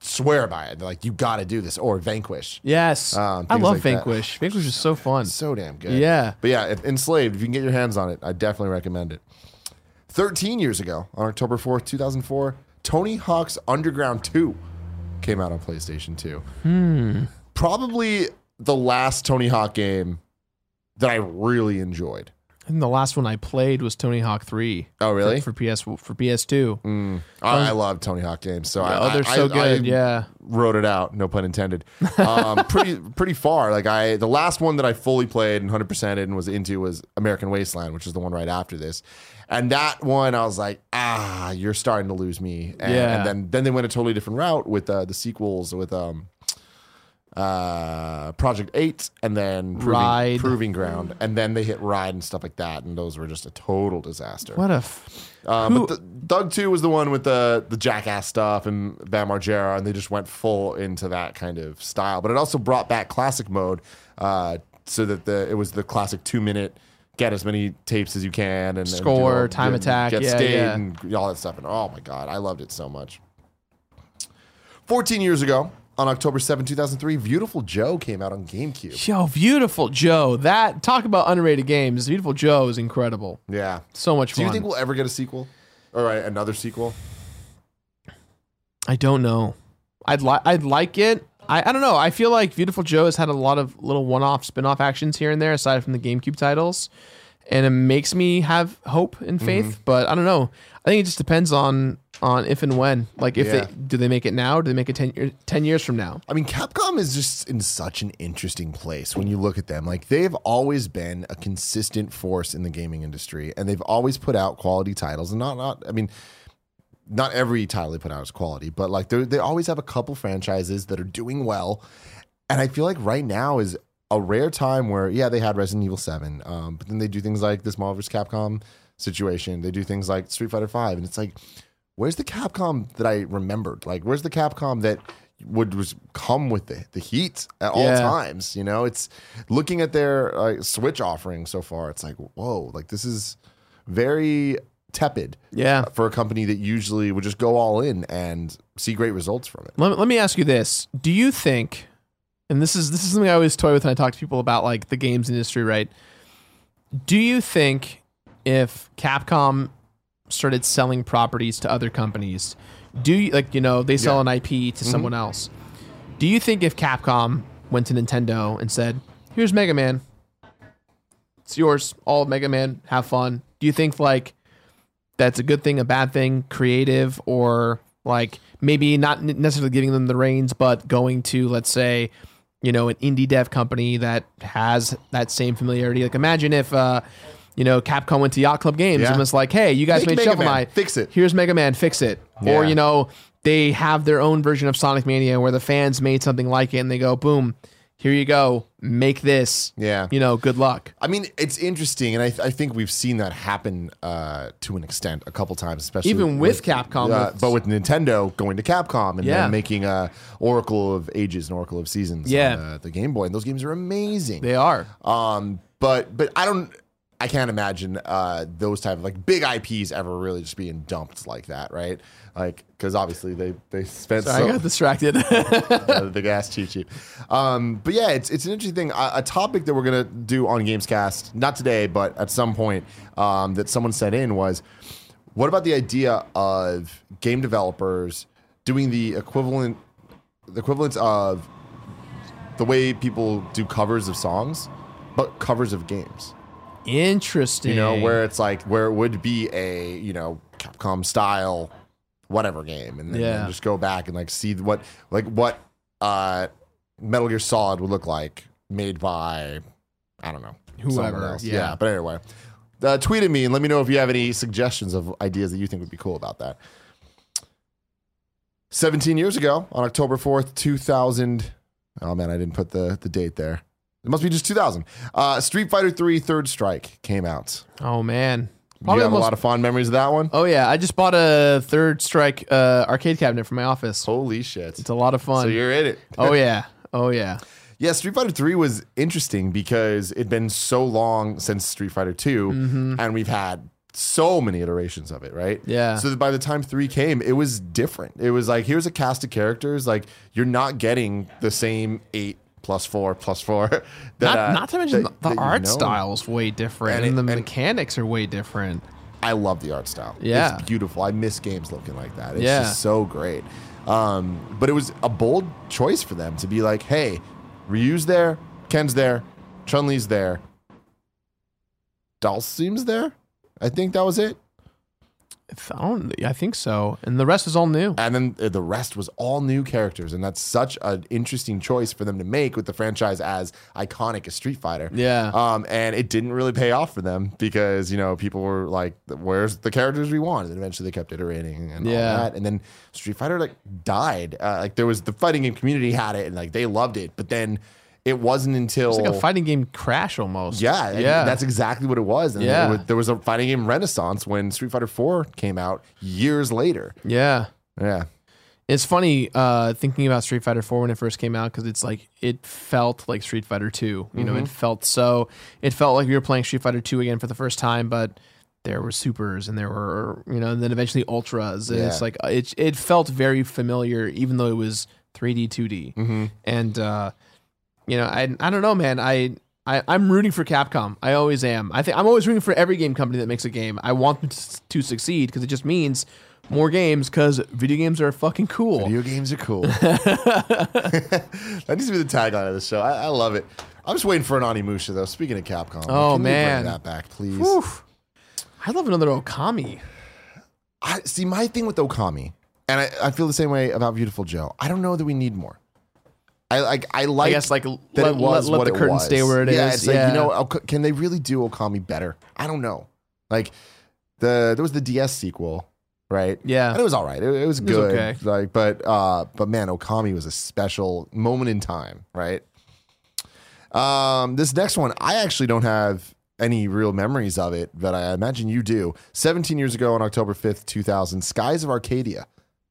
swear by it. They're like, you gotta do this or Vanquish. Yes. Um, I love like that. Vanquish. Vanquish is so fun. So damn good. Yeah. But yeah, if Enslaved, if you can get your hands on it, I definitely recommend it. 13 years ago, on October 4th, 2004, Tony Hawk's Underground 2 came out on PlayStation 2. Hmm. Probably the last Tony Hawk game that I really enjoyed. Think the last one I played was Tony Hawk 3. Oh, really? For, for PS for PS2. I, I love Tony Hawk games, so I, oh, they're so I- good. I yeah. wrote it out, no pun intended. Um, pretty pretty far. Like I, the last one that I fully played and hundred percented and was into was American Wasteland, which is the one right after this. And that one, I was like, ah, you're starting to lose me. And, Yeah. and then then they went a totally different route with uh, the sequels with um, uh, Project Eight, and then Proving, Ride. Proving Ground, and then they hit Ride and stuff like that, and those were just a total disaster. What a. F- Um, Who- but the, THUG Two was the one with the the jackass stuff and Bam Margera, and they just went full into that kind of style. But it also brought back classic mode, uh, so that the it was the classic two minute get as many tapes as you can and and Score, all- time get- attack, get yeah, state yeah. and all that stuff. And oh my god, I loved it so much. Fourteen years ago, on October 7, 2003, Beautiful Joe came out on GameCube. Yo, Beautiful Joe. That talk about underrated games. Beautiful Joe is incredible. Yeah. So much fun. Do fun. you think we'll ever get a sequel? Or uh, another sequel? I don't know. I'd like I'd like it. I, I don't know. I feel like Beautiful Joe has had a lot of little one-off spin-off actions here and there aside from the GameCube titles. And it makes me have hope and faith, Mm-hmm. but I don't know. I think it just depends on on if and when. Like if Yeah. they do they make it now or do they make it 10, year, 10 years from now? I mean, Capcom is just in such an interesting place when you look at them. Like, they've always been a consistent force in the gaming industry, and they've always put out quality titles. And not, not, I mean, not every title they put out is quality, but like, they they always have a couple franchises that are doing well. And I feel like right now is a rare time where, yeah, they had Resident Evil 7, um, but then they do things like this Marvel vs. Capcom situation. They do things like Street Fighter 5, and it's like, where's the Capcom that I remembered? Like, where's the Capcom that would was come with the, the heat at all Yeah. times? You know, it's looking at their uh, Switch offering so far. It's like, whoa, like this is very tepid Yeah. for a company that usually would just go all in and see great results from it. Let, let me ask you this: Do you think, and this is this is something I always toy with when I talk to people about like the games industry, right? Do you think if Capcom started selling properties to other companies, do you like you know they sell Yeah. an IP to mm-hmm. someone else? Do you think if Capcom went to Nintendo and said, "Here's Mega Man, it's yours, all of Mega Man, have fun," do you think like that's a good thing, a bad thing, creative, or like maybe not n- necessarily giving them the reins, but going to let's say, you know, an indie dev company that has that same familiarity. Like imagine if uh, you know, Capcom went to Yacht Club Games Yeah. and was like, "Hey, you guys Make made Mega Shovel Man. Knight, Fix it." Here's Mega Man, fix it." Or you know, they have their own version of Sonic Mania where the fans made something like it, and they go, "Boom." Here you go. Make this. Yeah. You know, good luck. I mean, it's interesting, and I, I think we've seen that happen uh, to an extent a couple times, especially Even with Capcom, uh, with- but with Nintendo going to Capcom and Yeah. then making uh, Oracle of Ages and Oracle of Seasons, Yeah. on, uh, the Game Boy, and those games are amazing. They are. Um, but but I don't. I can't imagine uh, those type of like big IPs ever really just being dumped like that, right? Like because obviously they they spent Sorry, so I got distracted. uh, the gas cheat sheet. Um, but yeah, it's it's an interesting thing. A, a topic that we're gonna do on Gamescast, not today, but at some point, um, that someone sent in was, what about the idea of game developers doing the equivalent, the equivalent of the way people do covers of songs, but covers of games. Interesting. You know, where it's like where it would be a you know Capcom style whatever game, and then, Yeah. just go back and like see what like what uh Metal Gear Solid would look like made by I don't know Whoever, else. yeah. But anyway, uh, tweet at me and let me know if you have any suggestions of ideas that you think would be cool about that. 17 years ago, on October 4th, 2000. Oh man, I didn't put the, the date there. It must be just 2000. Uh, Street Fighter 3 Third Strike came out. Oh man. Probably you have the a lot of fond memories of that one? Oh yeah, I just bought a third strike uh, arcade cabinet for my office. Holy shit. It's a lot of fun. So you're in it. oh yeah. Oh yeah. Yeah, Street Fighter 3 was interesting because it'd been so long since Street Fighter 2, and we've had so many iterations of it, right? Yeah. So by the time 3 came, it was different. It was like, here's a cast of characters. Like, you're not getting the same 8 plus 4 plus 4. that, Not, uh, not to mention that- the, that the you art know. style is way different, And and, it- the and- mechanics are way different. I love the art style. Yeah. It's beautiful. I miss games looking like that. It's Yeah. just so great. Um, but it was a bold choice for them to be like, hey, Ryu's there, Ken's there, Chun Li's there. Dhalsim's there. I think that was it. I don't. I think so. And the rest is all new. And then uh, the rest was all new characters, and that's such an interesting choice for them to make with the franchise as iconic as Street Fighter. Yeah. Um, and it didn't really pay off for them because you know people were like, "Where's the characters we want?" And eventually they kept iterating and Yeah. all that. And then Street Fighter like died. Uh, like there was the fighting game community had it and like they loved it, but then it wasn't until It's like a fighting game crash almost. yeah, Yeah. that's exactly what it was. And Yeah. there, was, there was a fighting game renaissance when Street Fighter 4 came out years later. yeah. Yeah. It's funny uh, thinking about Street Fighter 4 when it first came out because it's like it felt like Street Fighter 2. You Mm-hmm. know, it felt so. It felt like we were playing Street Fighter 2 again for the first time, but there were supers and there were you know, and then eventually ultras. And it's like it it felt very familiar, even though it was 3D, 2D. Mm-hmm. And uh, you know, I I don't know, man. I. I, I'm rooting for Capcom. I always am. I think I'm always rooting for every game company that makes a game. I want them to, to succeed because it just means more games. Because video games are fucking cool. Video games are cool. that needs to be the tagline of the show. I, I love it. I'm just waiting for an Onimusha though. Speaking of Capcom, Oh, can man. bring that back, please? Whew. I love another Okami. I see my thing with Okami, and I, I feel the same way about Beautiful Joe. I don't know that we need more. I like. I like. I guess like that let, it was let, let what the it curtain was. stay where it is. yeah, it's like you know, can they really do Okami better? I don't know. Like the there was the DS sequel, right? Yeah. and it was all right. It, it was was good. okay. Like, but uh, but man, Okami was a special moment in time, right? Um, this next one, I actually don't have any real memories of it, but I imagine you do. 17 years ago on October 5th, 2000, Skies of Arcadia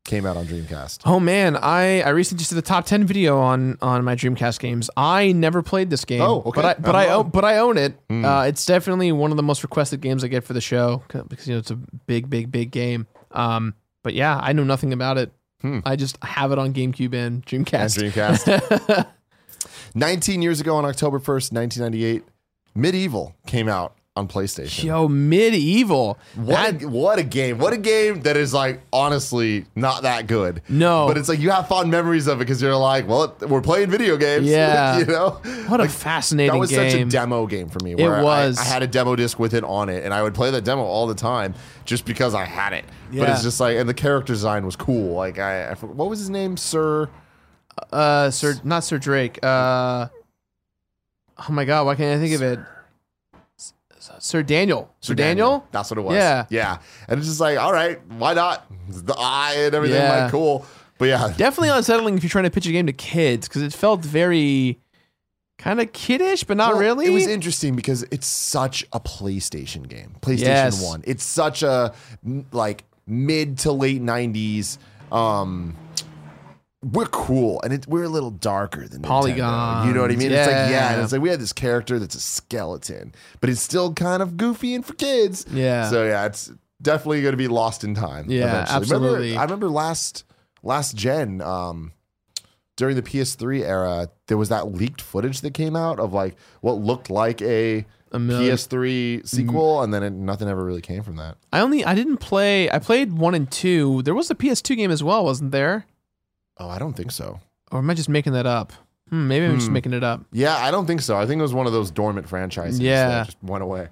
came out on Dreamcast. Oh man, I, I recently just did the top ten video on on my Dreamcast games. I never played this game. Oh, okay. But I but I'm I own, but I own it. Hmm. Uh, it's definitely one of the most requested games I get for the show because you know it's a big big big game. Um, but yeah, I know nothing about it. Hmm. I just have it on GameCube and And Dreamcast. Dreamcast. 19 years ago on October 1st, 1998, MediEvil came out on PlayStation. Yo, MediEvil. What That- a, what a game. What a game that is like honestly not that good. No. But it's like you have fond memories of it because you're like, well, we're playing video games. Yeah. you know? what a Like, fascinating that was game. such a demo game for me. Where I- was. I, had a demo disc with it on it, and I would play that demo all the time just because I had it. Yeah. But it's just like, and the character design was cool. Like I, I what was his name, Sir? uh, Sir, not Sir Drake. Uh, oh my God, why can't I think of it? Sir Daniel. Sir, Daniel. That's what it was. Yeah. yeah. And it's just like, all right, why not? The eye and everything, Yeah. like cool. But yeah, Definitely unsettling if you're trying to pitch a game to kids because it felt very kind of kiddish, but not Well, really. It was interesting because it's such a PlayStation game. PlayStation Yes. 1. It's such a like mid to late 90s um we're cool and it, we're a little darker than Nintendo. You know what I mean? It's like yeah, Yeah. and it's like we had this character that's a skeleton, but it's still kind of goofy and for kids. Yeah. So yeah, it's definitely going to be lost in time. Yeah, eventually. Remember- absolutely. I remember last last gen um during the PS3 era, there was that leaked footage that came out of like what looked like a, A million- PS3 sequel, and then it, nothing ever really came from that. I only I didn't play. I played one and two. There was a PS2 game as well, wasn't there? Oh, I don't think so. Or am I just making that up? Hmm, maybe I'm just Hmm. making it up. Yeah, I don't think so. I think it was one of those dormant franchises Yeah. that just went away.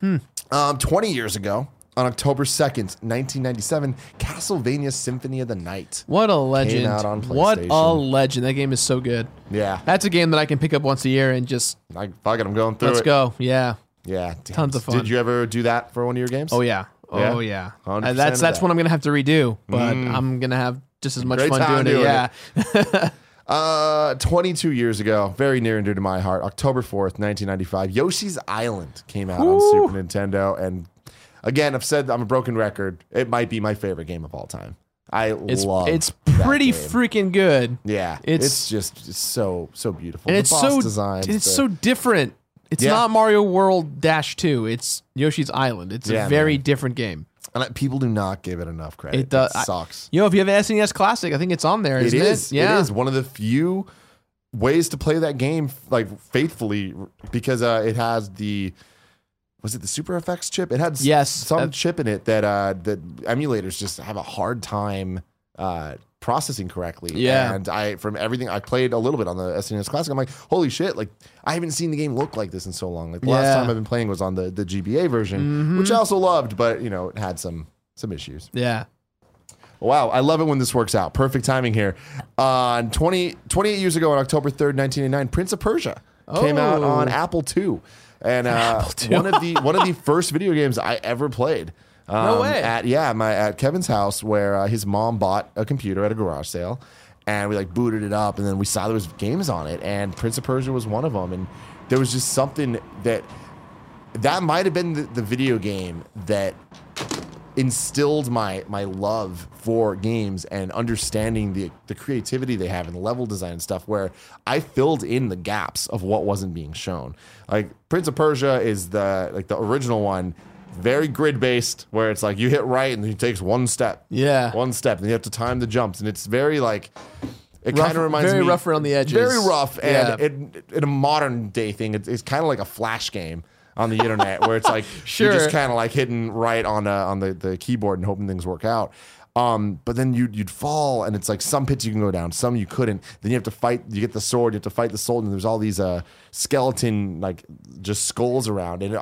Hmm. Um, 20 years ago, on October 2nd, 1997, Castlevania Symphony of the Night. What a legend! out on what a PlayStation. legend! That game is so good. Yeah, That's a game that I can pick up once a year and just I, fuck it, I'm going through let's it. go. Yeah. Yeah, damn. Tons of fun. Did you ever do that for one of your games? Oh yeah. Oh Yeah? yeah. 100% Uh, that's of that's that. what I'm gonna have to redo, but Mm. I'm gonna have just as much Great fun doing, doing it. Yeah. Uh, 22 years ago, very near and dear to my heart, October 4th, 1995, Yoshi's Island came out on Super Nintendo. And again, I've said I'm a broken record. It might be my favorite game of all time. I It's love it's pretty game. freaking good. Yeah, it's, it's- just it's so so beautiful. And the it's boss so designs, it's the- so different. It's Yeah. not Mario World Dash 2. It's Yoshi's Island. It's Yeah, a very man. different game. And I- people do not give it enough credit. It does- I- sucks. Yo, if you have an SNES Classic, I think it's on there, It isn't is. it? Yeah. It is one of the few ways to play that game like faithfully because uh, it has the was it the Super FX chip? It had Yes. some Uh, chip in it that uh, that emulators just have a hard time uh, processing correctly. Yeah. And I from everything I played a little bit on the SNES Classic, I'm like, holy shit! Like I haven't seen the game look like this in so long. Like the last time I've been playing was on the the GBA version, which I also loved, but you know it had some some issues. Yeah. Wow, I love it when this works out. Perfect timing here. On 20, 28 years ago, on October 3rd, 1989, Prince of Persia came out Oh. on Apple II. And uh, II. one of the one of the first video games I ever played. Um, way. At yeah, my at Kevin's house where uh, his mom bought a computer at a garage sale, and we like booted it up, and then we saw there was games on it, and Prince of Persia was one of them, and there was just something that that might have been the, the video game that instilled my my love for games and understanding the the creativity they have and the level design and stuff where I filled in the gaps of what wasn't being shown. Like Prince of Persia is the like the original one, very grid based where it's like you hit right and it takes one step. Yeah. One step and you have to time the jumps and it's very like it kind of reminds very me very rough around the edges. Very rough and Yeah. it, in a modern day thing it's, it's kind of like a flash game on the internet where it's like Sure. you're just kind of like hitting right on uh, on the, the keyboard and hoping things work out. Um, but then you'd you'd fall, and it's like some pits you can go down, some you couldn't. Then you have to fight. You get the sword, you have to fight the soul, and there's all these uh, skeleton like just skulls around, and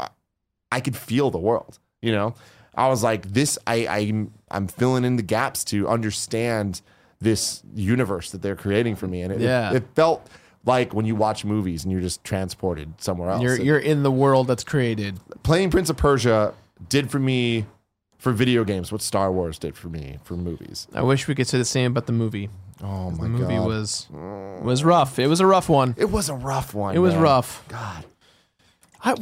I, could feel the world. You know, I was like, this. I I'm I'm filling in the gaps to understand this universe that they're creating for me, and it, Yeah. it, it felt like when you watch movies and you're just transported somewhere else. You're you're in the world that's created. playing Prince of Persia did for me for video games what Star Wars did for me for movies. I wish we could say the same about the movie. Oh my god. The movie god. was was rough. It was a rough one. it was a rough one. It was man. rough. God. I,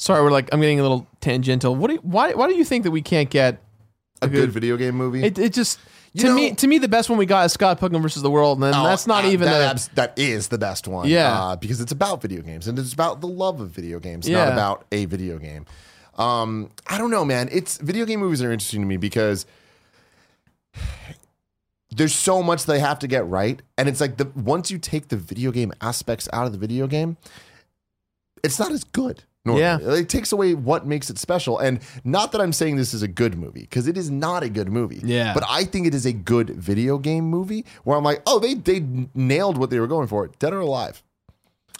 sorry, we're like I'm getting a little tangential. What do you, why why do you think that we can't get A good video game movie. it? It just You to know- me to me the best one we got is Scott Pilgrim versus the World, and then Oh, that's not uh, even that, a, abs- that is the best one. Yeah. uh, because it's about video games and it's about the love of video games, Yeah. not about a video game. Um, I don't know, man. It's video game movies are interesting to me because there's so much they have to get right, and it's like the once you take the video game aspects out of the video game, it's not as good. Normally. Yeah. it takes away what makes it special. And not that I'm saying this is a good movie because it is not a good movie. Yeah. but I think it is a good video game movie where I'm like, oh, they they nailed what they were going for. Dead or Alive.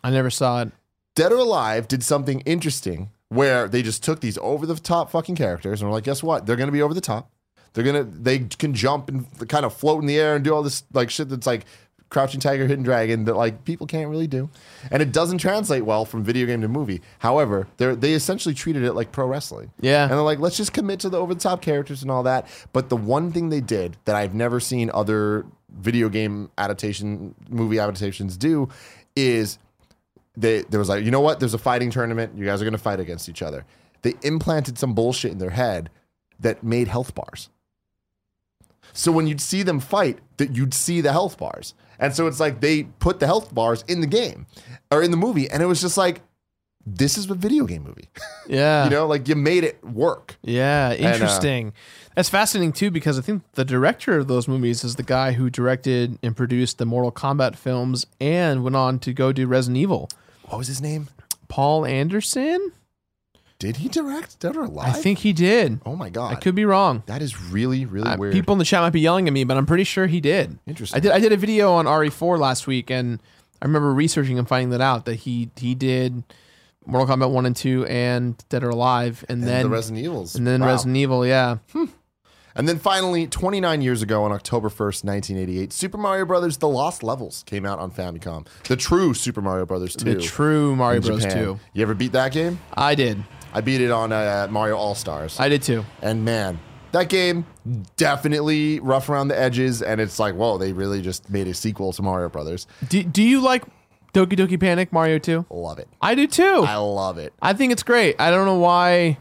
I never saw it. Dead or Alive did something interesting where they just took these over the top fucking characters and were like, guess what? They're gonna be over the top. They're gonna they can jump and kind of float in the air and do all this like shit that's like crouching tiger, hidden dragon that like people can't really do. And it doesn't translate well from video game to movie. However, they they essentially treated it like pro wrestling. Yeah. And they're like, let's just commit to the over the top characters and all that. But the one thing they did that I've never seen other video game adaptation movie adaptations do is they there was like, you know what? There's a fighting tournament. You guys are gonna fight against each other. They implanted some bullshit in their head that made health bars. So when you'd see them fight, that you'd see the health bars. And so it's like they put the health bars in the game or in the movie, and it was just like, this is a video game movie. Yeah. you know, like you made it work. Yeah, uh, interesting. That's fascinating too because I think the director of those movies is the guy who directed and produced the Mortal Kombat films and went on to go do Resident Evil. What was his name? Paul Anderson? Did he direct Dead or Alive? I think he did. Oh my god, I could be wrong. that is really really Uh, weird. people in the chat might be yelling at me, but I'm pretty sure he did. Interesting. I did. I did a video on RE4 last week, and I remember researching and finding that out that he he did Mortal Kombat one and two and Dead or Alive, and, and then the Resident Evils, and then Wow. Resident Evil. Yeah, And then finally, 29 years ago on October 1st, 1988, Super Mario Brothers: The Lost Levels came out on Famicom. The true Super Mario Brothers 2. the true Mario Bros. Two. You ever beat that game? I did. I beat it on uh, Mario All Stars. I did too. And man, that game definitely rough around the edges. And it's like, whoa, they really just made a sequel to Mario Brothers. Do, do you like Doki Doki Panic Mario 2? Love it. I do too. I love it. I think it's great. I don't know why.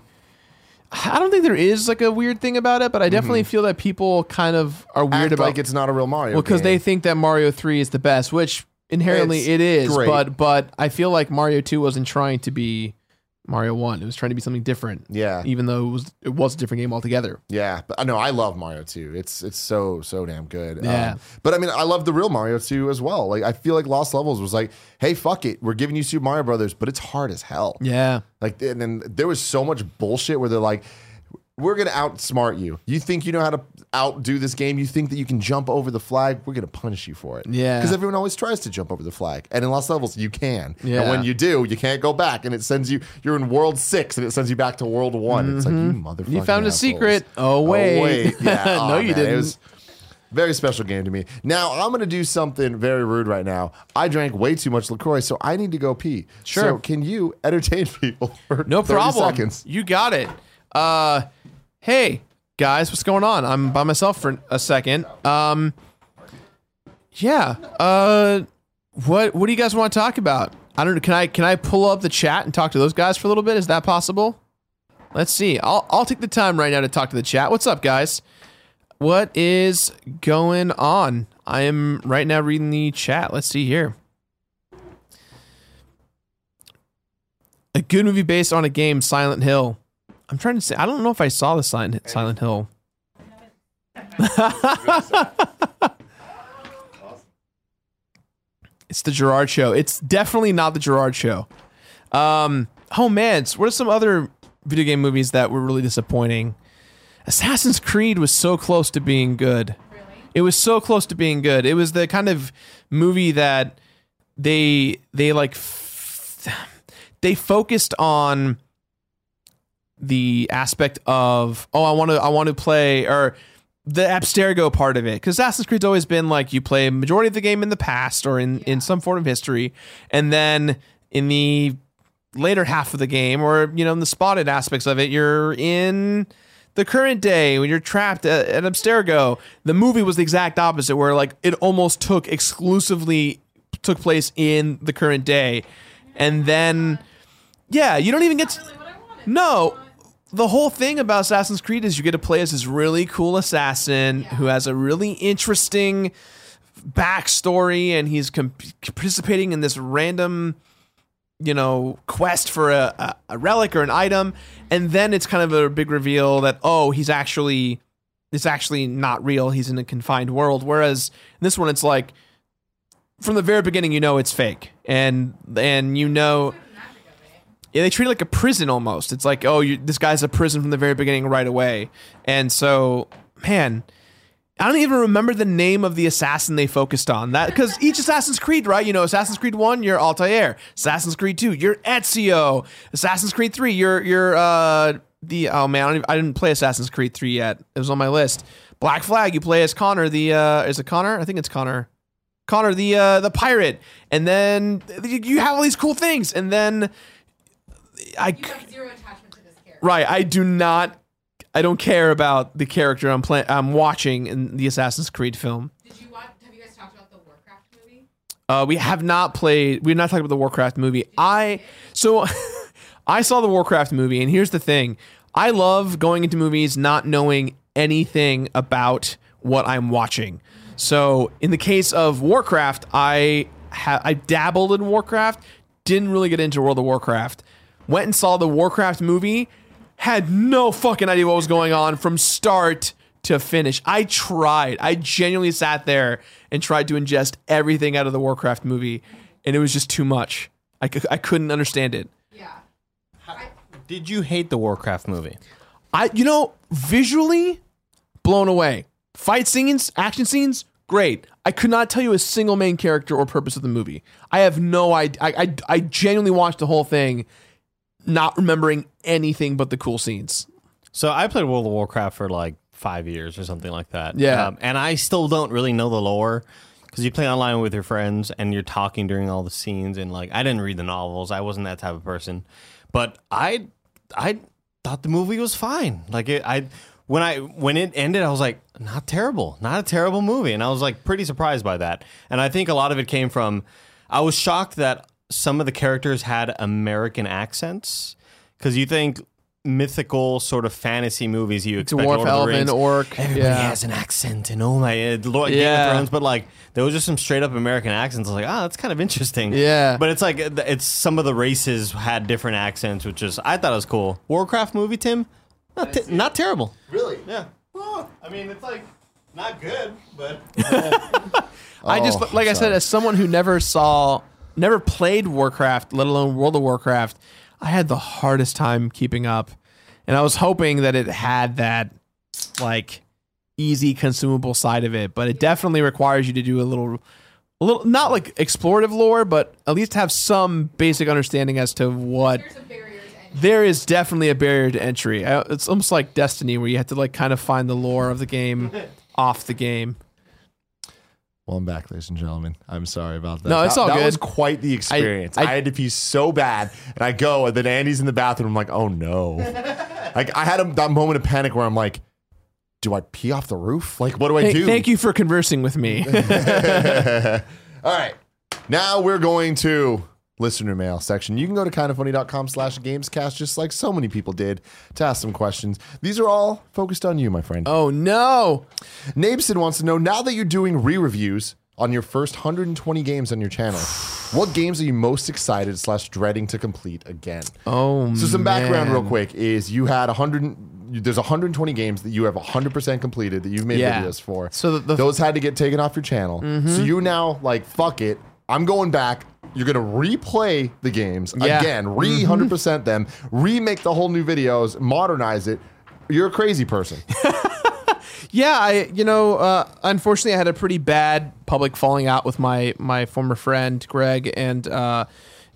I don't think there is like a weird thing about it, but I definitely feel that people kind of are weird Mm-hmm. Act about like it's not a real Mario. well because they think that Mario 3 is the best, which inherently It's it is, great. but but I feel like Mario 2 wasn't trying to be Mario 1. It was trying to be something different. Yeah. Even though it was it was a different game altogether. Yeah, but I know I love Mario 2. It's it's so so damn good. Yeah. Um, but I mean, I love the real Mario 2 as well. Like I feel like Lost Levels was like, hey, fuck it, we're giving you Super Mario Brothers, but it's hard as hell. Yeah. Like, and then there was so much bullshit where they're like, we're gonna outsmart you. You think you know how to outdo this game? You think that you can jump over the flag? We're gonna punish you for it. Yeah. because everyone always tries to jump over the flag, and in Lost Levels you can. Yeah. and when you do, you can't go back, and it sends you. You're in World Six, and it sends you back to World One. It's like you motherfucker. Mm-hmm. You found a secret. Oh, wait. Yeah. No, Aw, you man, didn't. It was very special game to me. Now I'm going to do something very rude right now. I drank way too much Lacroix, so I need to go pee. Sure. So can you entertain people for No 30 problem. seconds? You got it. Uh, hey guys, what's going on? I'm by myself for a second. Um, yeah. Uh, what what do you guys want to talk about? I don't know. Can I can I pull up the chat and talk to those guys for a little bit? Is that possible? Let's see. I'll I'll take the time right now to talk to the chat. What's up, guys? What is going on? I am right now reading the chat. Let's see here. A good movie based on a game, Silent Hill. I'm trying to say. I don't know if I saw the Silent Silent Hill. it's the Jirard Show. It's definitely not the Jirard Show. Um. Oh man, what are some other video game movies that were really disappointing? Assassin's Creed was so close to being good. It was so close to being good. It was the kind of movie that they they like f- they focused on the aspect of oh I want to I want to play or the abstergo part of it. Because Assassin's Creed's always been like you play a majority of the game in the past or in in some form of history and then in the later half of the game or you know in the spotted aspects of it you're in the current day when you're trapped at, at abstergo. The movie was the exact opposite where like it almost took exclusively took place in the current day. And then yeah you don't even get to, no the whole thing about Assassin's Creed is you get to play as this really cool assassin who has a really interesting backstory and he's comp- participating in this random you know quest for a, a, a relic or an item and then it's kind of a big reveal that oh he's actually it's actually not real. He's in a confined world. Whereas in this one it's like from the very beginning you know it's fake. And and you know yeah, they treat it like a prison almost. It's like, oh, you, this guy's a prison from the very beginning right away. And so, man, I don't even remember the name of the assassin they focused on. That because each Assassin's Creed, right? You know, Assassin's Creed One, you're Altair. Assassin's Creed Two, you're Ezio. Assassin's Creed Three, you're you're uh the oh man, I, even, I didn't play Assassin's Creed Three yet. It was on my list. Black Flag, you play as Connor. The uh is it Connor? I think it's Connor. Connor, the uh the pirate. And then you have all these cool things, and then I. You have zero attachment to this character. Right. I do not. I don't care about the character I'm playing. I'm watching in the Assassin's Creed film. Did you watch? Have you guys talked about the Warcraft movie? Uh, we have not played. We're not talking about the Warcraft movie. I so I saw the Warcraft movie, and here's the thing: I love going into movies not knowing anything about what I'm watching. So in the case of Warcraft, I ha- I dabbled in Warcraft, didn't really get into World of Warcraft. Went and saw the Warcraft movie, had no fucking idea what was going on from start to finish. I tried. I genuinely sat there and tried to ingest everything out of the Warcraft movie, and it was just too much. I, c- I couldn't understand it. Yeah. Did you hate the Warcraft movie? I, you know, visually blown away. Fight scenes, action scenes, great. I could not tell you a single main character or purpose of the movie. I have no idea. I, I, I genuinely watched the whole thing, not remembering anything but the cool scenes. So I played World of Warcraft for like five years or something like that. Yeah. Um, and I still don't really know the lore because you play online with your friends and you're talking during all the scenes. And like, I didn't read the novels. I wasn't that type of person. But I, I thought the movie was fine. Like it, I, when I when it ended, I was like, not terrible, not a terrible movie, and I was like pretty surprised by that. And I think a lot of it came from, I was shocked that some of the characters had American accents because you think mythical sort of fantasy movies you expect Dwarf, Lord of elven, Rings, orc. Everybody yeah. has an accent, and oh my, uh, Lord, Game of Thrones, but like there was just some straight up American accents. I was like, ah, that's kind of interesting. Yeah. but it's like it's some of the races had different accents, which is I thought it was cool. Warcraft movie, Tim, not, te- not terrible. Really? Yeah. Well, I mean, it's like not good, but I just Oh, like I said, as someone who never saw, never played Warcraft, let alone World of Warcraft, I had the hardest time keeping up. and I was hoping that it had that like easy consumable side of it, but it definitely requires you to do a little a little not like explorative lore, but at least have some basic understanding as to what There's a barrier to entry. there is definitely a barrier to entry. It's almost like Destiny, where you have to like kind of find the lore of the game off the game. Well, I'm back, ladies and gentlemen. I'm sorry about that. No, it's that, all that good. was quite the experience. I, I- had to pee so bad, and I go, and then Andy's in the bathroom. I'm like, oh no! like I had a, that moment of panic where I'm like, do I pee off the roof? Like, what do I Hey, do? thank you for conversing with me. All right. Now we're going to listener mail section. You can go to kindafunny.com slash gamescast just like so many people did to ask some questions. These are all focused on you, my friend. oh no! Nabson wants to know now that you're doing re-reviews on your first 120 games on your channel, what games are you most excited slash dreading to complete again? Oh, So some background real quick is you had 100 there's 120 games that you have 100% completed that you've made Yeah. videos for. So the- the- those had to get taken off your channel. Mm-hmm. So you now like fuck it. I'm going back. You're going to replay the games Yeah. again, re 100% them, remake the whole new videos, modernize it. You're a crazy person. Yeah, I you know, uh, unfortunately, I had a pretty bad public falling out with my my former friend Greg, and uh,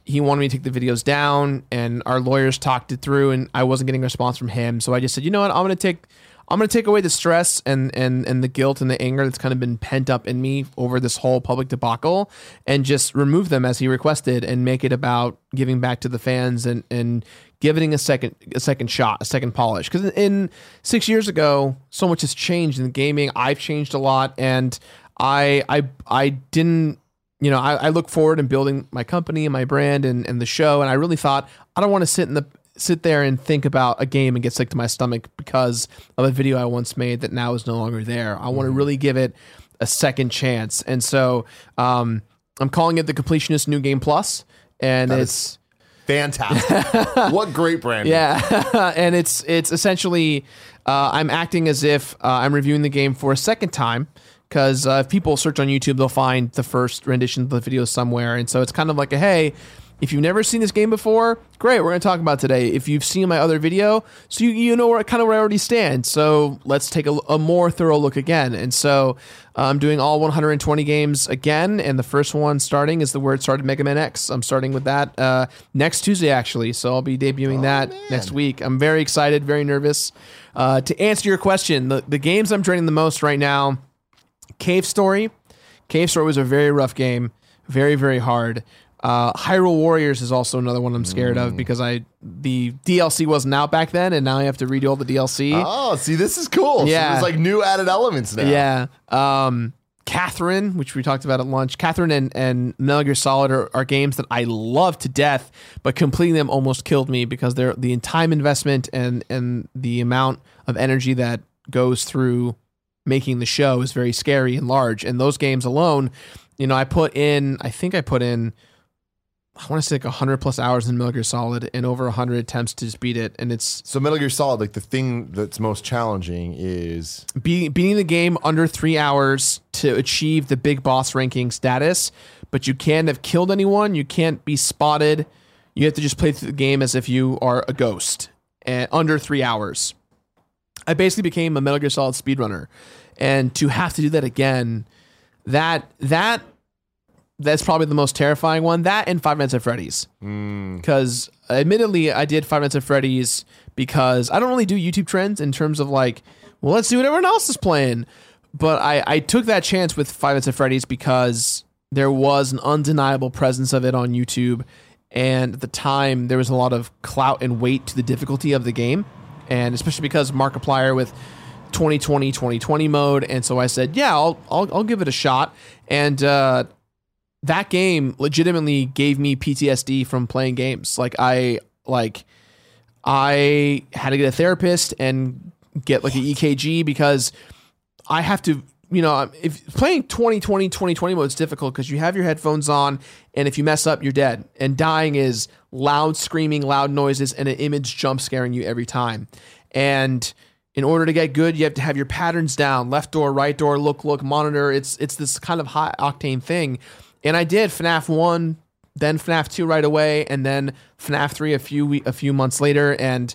he wanted me to take the videos down, and our lawyers talked it through, and I wasn't getting a response from him, so I just said, you know what, I'm gonna take. I'm gonna take away the stress and, and and the guilt and the anger that's kind of been pent up in me over this whole public debacle, and just remove them as he requested, and make it about giving back to the fans and and giving a second a second shot, a second polish. Because in six years ago, so much has changed in gaming. I've changed a lot, and I I I didn't. You know, I, I look forward in building my company and my brand and, and the show, and I really thought I don't want to sit in the sit there and think about a game and get sick to my stomach because of a video I once made that now is no longer there. I want to really give it a second chance, and so um, I'm calling it the Completionist New Game Plus, and That it's Fantastic. what great brand. yeah, and it's it's essentially uh, I'm acting as if uh, I'm reviewing the game for a second time because uh, if people search on YouTube, they'll find the first rendition of the video somewhere, and so it's kind of like a hey. If you've never seen this game before, great. We're going to talk about it today. If you've seen my other video, so you, you know where kind of where I already stand. So let's take a, a more thorough look again. And so uh, I'm doing all 120 games again, and the first one starting is the word started Mega Man X. I'm starting with that uh, next Tuesday actually, so I'll be debuting that next week. I'm very excited, very nervous. Uh, to answer your question, the, the games I'm training the most right now, Cave Story. Cave Story was a very rough game, very very hard. Uh, Hyrule Warriors is also another one I'm scared of because I the DLC wasn't out back then, and now I have to redo all the DLC. Oh, see, this is cool. Yeah. So there's like new added elements now. Yeah. Um, Catherine, which we talked about at lunch, Catherine and, and Metal Gear Solid are, are games that I love to death, but completing them almost killed me because they're the time investment and and the amount of energy that goes through making the show is very scary and large. And those games alone, you know, I put in, I think I put in, I want to say like 100 plus hours in Metal Gear Solid and over 100 attempts to just beat it. And it's So Metal Gear Solid, like the thing that's most challenging is be, beating the game under three hours to achieve the big boss ranking status, but you can't have killed anyone. You can't be spotted. You have to just play through the game as if you are a ghost and under three hours. I basically became a Metal Gear Solid speedrunner, and to have to do that again, that that that's probably the most terrifying one. That and Five Nights at Freddy's, because admittedly, I did Five Nights at Freddy's because I don't really do YouTube trends in terms of like, well, let's see what everyone else is playing. But I, I took that chance with Five Nights at Freddy's because there was an undeniable presence of it on YouTube. And at the time, there was a lot of clout and weight to the difficulty of the game. And especially because Markiplier with 2020, 2020 mode. And so I said, yeah, I'll, I'll, I'll give it a shot. And, uh, that game legitimately gave me PTSD from playing games. Like I like I had to get a therapist and get like an EKG because I have to, you know, if playing 2020 2020 mode is difficult because you have your headphones on and if you mess up you're dead. And dying is loud screaming, loud noises and an image jump scaring you every time. And in order to get good, you have to have your patterns down, left door, right door, look, look, monitor. It's it's this kind of high octane thing. And I did FNAF 1, then FNAF 2 right away, and then FNAF 3 a few a few months later. And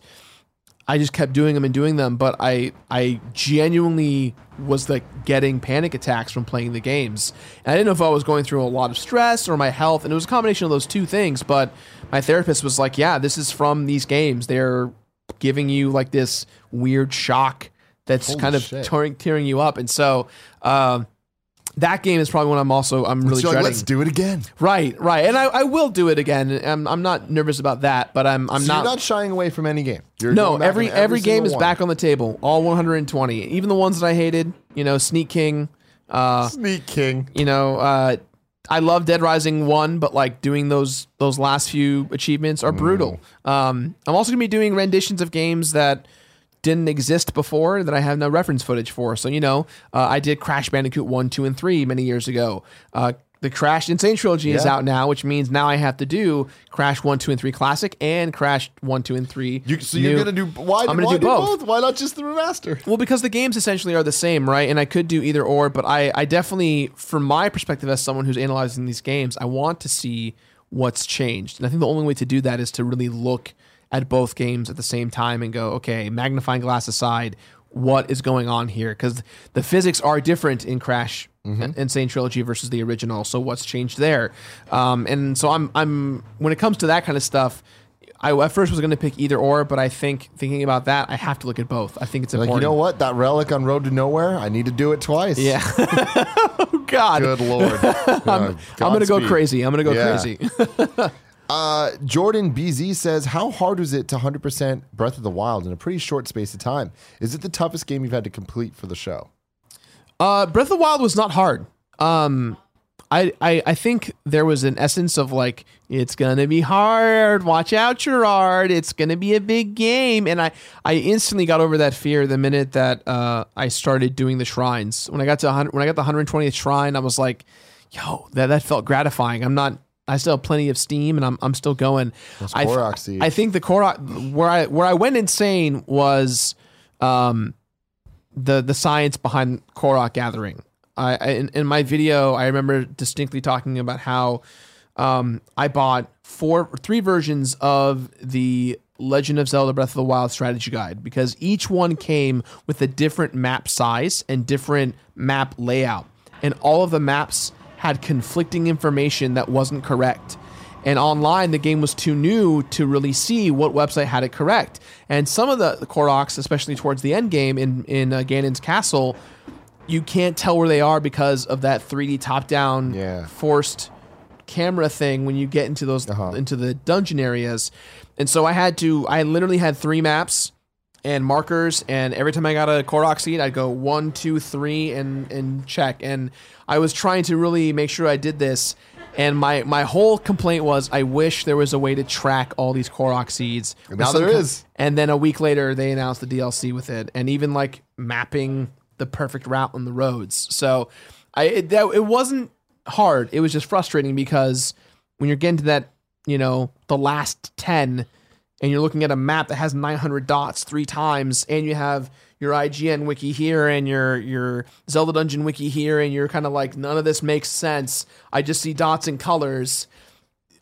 I just kept doing them and doing them, but I I genuinely was like getting panic attacks from playing the games. And I didn't know if I was going through a lot of stress or my health, and it was a combination of those two things. But my therapist was like, "Yeah, this is from these games. They're giving you like this weird shock that's Holy kind of tearing, tearing you up." And so. Um, that game is probably one I'm also I'm really So like, let's do it again. Right, right, and I, I will do it again. I'm, I'm not nervous about that, but I'm I'm So not. you're not shying away from any game. You're no, back every every, game is one. back on the table. All 120, even the ones that I hated. You know, Sneak King. Uh, Sneak King. you know, uh, I love Dead Rising one, but like doing those those last few achievements are brutal. Um, I'm also gonna be doing renditions of games that didn't exist before that I have no reference footage for. So you know, uh, I did Crash Bandicoot one, two, and three many years ago. Uh, the Crash N. Sane trilogy is out now, which means now I have to do Crash one, two, and three classic and Crash one, two, and three. You, so you're gonna do why? I'm gonna why do both. Why not just the remaster? Well, because the games essentially are the same, right? And I could do either or, but I, I definitely, from my perspective as someone who's analyzing these games, I want to see what's changed. And I think the only way to do that is to really look at both games at the same time and go, okay, magnifying glass aside, what is going on here? Because the physics are different in Crash N. Sane Trilogy versus the original. So what's changed there? Um, and so I'm, I'm, when it comes to that kind of stuff, I at first was going to pick either or, but I think thinking about that, I have to look at both. I think it's Like important. you know what? That relic on Road to Nowhere. I need to do it twice. Yeah. oh God. Good lord. I'm, I'm gonna go crazy. I'm gonna go Yeah. crazy. Uh, Jordan BZ says, "How hard was it to 100% Breath of the Wild in a pretty short space of time? Is it the toughest game you've had to complete for the show?" Uh, Breath of the Wild was not hard. Um, I, I I think there was an essence of like it's gonna be hard. Watch out, Jirard. It's gonna be a big game, and I I instantly got over that fear the minute that uh I started doing the shrines. When I got to 100, when I got the 120th shrine, I was like, yo, that that felt gratifying. I'm not. I still have plenty of steam, and I'm I'm still going. I, Korok seeds. I think the Korok where I where I went insane was um the the science behind Korok gathering. I, I in, in my video I remember distinctly talking about how um, I bought four three versions of the Legend of Zelda Breath of the Wild strategy guide because each one came with a different map size and different map layout and all of the maps had conflicting information that wasn't correct. And online, the game was too new to really see what website had it correct. And some of the, the Koroks, especially towards the end game in in uh, Ganon's castle, you can't tell where they are because of that 3D top-down Yeah. forced camera thing when you get into those Uh-huh. into the dungeon areas. And so I had to I literally had three maps and markers and every time I got a Korok seed I'd go one, two, three and and check. And I was trying to really make sure I did this. And my, my whole complaint was I wish there was a way to track all these Korok seeds. And now there is. And then a week later they announced the DLC with it. And even like mapping the perfect route on the roads. So I it, that, it wasn't hard. It was just frustrating because when you're getting to that, you know, the last 10 and you're looking at a map that has 900 dots three times and you have your IGN wiki here and your your Zelda Dungeon wiki here and you're kind of like none of this makes sense. I just see dots and colors.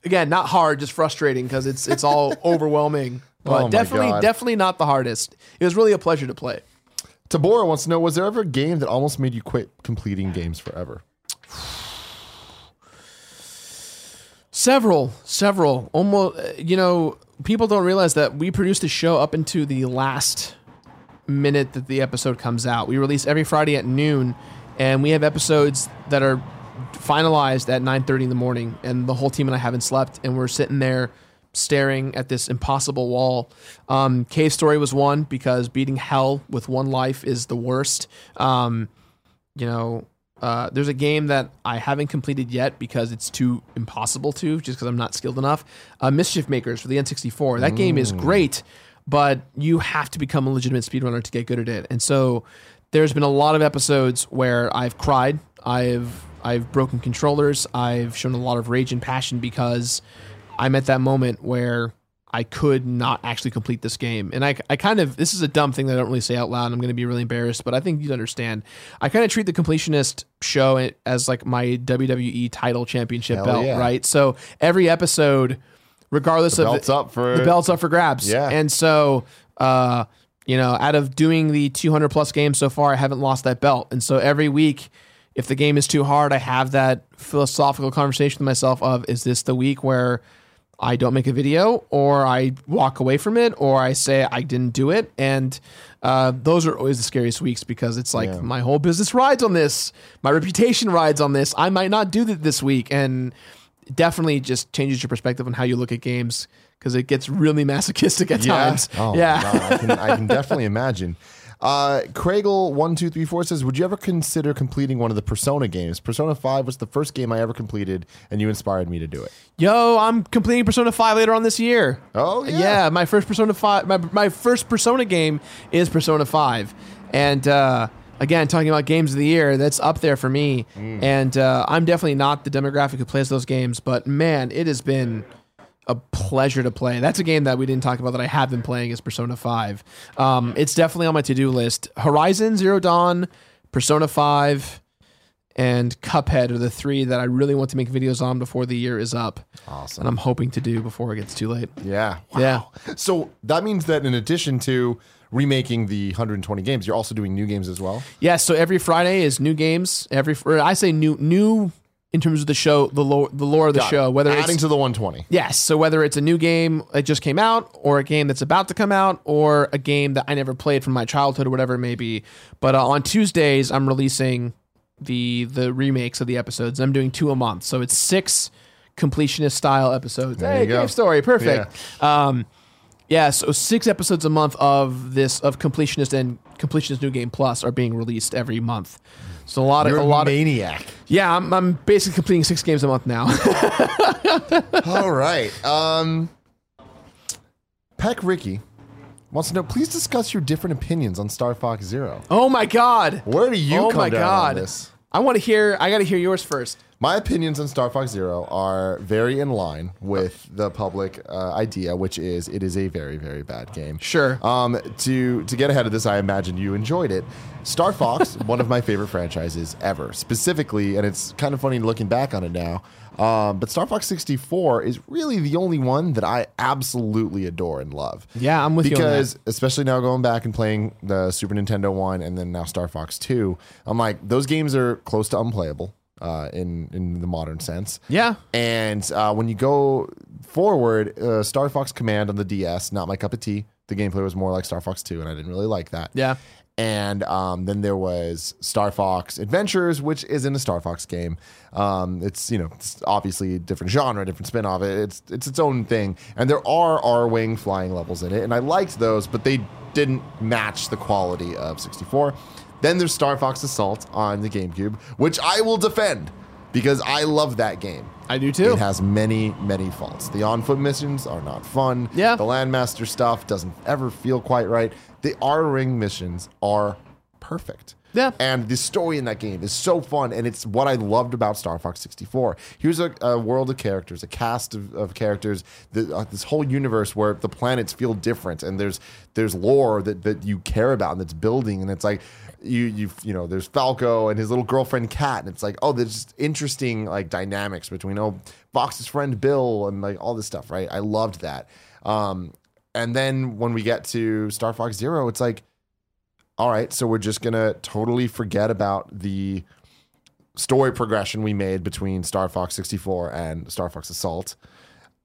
Again, not hard, just frustrating because it's it's all overwhelming. Oh but Oh definitely God. definitely not the hardest. It was really a pleasure to play. Tabora wants to know: Was there ever a game that almost made you quit completing games forever? Several, several. Almost, you know, people don't realize that we produced the show up into the last minute that the episode comes out. We release every Friday at noon, and we have episodes that are finalized at 9:30 in the morning, and the whole team and I haven't slept, and we're sitting there staring at this impossible wall. Um, Cave Story was one because beating hell with one life is the worst. Um, you know, uh, there's a game that I haven't completed yet because it's too impossible to, just because I'm not skilled enough. Uh, Mischief Makers for the N64. That game is great, but you have to become a legitimate speedrunner to get good at it. And so there's been a lot of episodes where I've cried, I've I've broken controllers, I've shown a lot of rage and passion because I'm at that moment where I could not actually complete this game. And I, I kind of, this is a dumb thing that I don't really say out loud. I'm going to be really embarrassed, but I think you'd understand. I kind of treat the completionist show as like my WWE title championship Hell belt, yeah. right? So every episode, regardless The of belt's up for the belt's up for grabs. Yeah. And so uh, you know, out of doing the 200 plus games so far, I haven't lost that belt. And so every week, if the game is too hard, I have that philosophical conversation with myself of, is this the week where I don't make a video or I walk away from it or I say I didn't do it. And uh, those are always the scariest weeks because it's like Yeah. my whole business rides on this. My reputation rides on this. I might not do that this week. And definitely just changes your perspective on how you look at games because it gets really masochistic at times. Oh, yeah. God, I, can, I can definitely imagine. Uh, Craigle one two three four says, "Would you ever consider completing one of the Persona games? Persona Five was the first game I ever completed, and you inspired me to do it." Yo, I'm completing Persona 5 later on this year. Oh, yeah. Yeah, my first Persona 5 my, my first Persona game is Persona 5. And uh again, talking about games of the year, that's up there for me. Mm. And uh I'm definitely not the demographic who plays those games, but man, it has been a pleasure to play. That's a game that we didn't talk about that I have been playing is Persona 5. Um, it's definitely on my to-do list. Horizon Zero Dawn, Persona 5, and Cuphead are the three that I really want to make videos on before the year is up. Awesome. And I'm hoping to do before it gets too late. Yeah. Yeah. So that means that in addition to remaking the 120 games, you're also doing new games as well. Yeah, so every Friday is new games. Every I say new new in terms of the show, the lore, the lore of the Got show. it. Whether adding it's to the 120. yes, so whether it's a new game that just came out, or a game that's about to come out, or a game that I never played from my childhood, or whatever it may be. But uh, on Tuesdays, I'm releasing the the remakes of the episodes. I'm doing two a month, so it's six completionist style episodes. There hey, you go. great story, perfect. Um, yeah, so six episodes a month of this of completionist and completionist new game plus are being released every month. So a lot You're of a a lot of maniac. yeah, I'm, I'm basically completing six games a month now. All right. Um, Peck Ricky wants to know. Please discuss your different opinions on Star Fox Zero. oh my god! Where do you oh come my god! on this? I want to hear. I got to hear yours first. My opinions on Star Fox Zero are very in line with the public uh, idea, which is it is a very, very bad game. Sure. Um, to to get ahead of this, I imagine you enjoyed it. Star Fox, one of my favorite franchises ever, specifically, and it's kind of funny looking back on it now. Um, but Star Fox 64 is really the only one that I absolutely adore and love. Yeah, I'm with you because especially now going back and playing the Super Nintendo one and then now Star Fox 2, I'm like those games are close to unplayable uh, in in the modern sense. Yeah. And uh, when you go forward, uh, Star Fox Command on the DS, not my cup of tea. The gameplay was more like Star Fox 2, and I didn't really like that. Yeah. And um, then there was Star Fox Adventures, which isn't a Star Fox game. Um, it's you know it's obviously a different genre, different spin off. It's it's its own thing, and there are Arwing flying levels in it, and I liked those, but they didn't match the quality of 64. Then there's Star Fox Assault on the GameCube, which I will defend because I love that game. I do too. It has many, many faults. The on foot missions are not fun. Yeah. The Landmaster stuff doesn't ever feel quite right. The Arwing missions are perfect. Yeah. And the story in that game is so fun, and it's what I loved about Star Fox 64. Here's a, a world of characters, a cast of, of characters, the, uh, this whole universe where the planets feel different, and there's there's lore that, that you care about and that's building, and it's like you you you know there's Falco and his little girlfriend Kat, and it's like oh there's just interesting like dynamics between oh Fox's friend Bill and like all this stuff, right? I loved that. Um, and then when we get to Star Fox Zero, it's like all right, so we're just gonna totally forget about the story progression we made between Star Fox 64 and Star Fox Assault.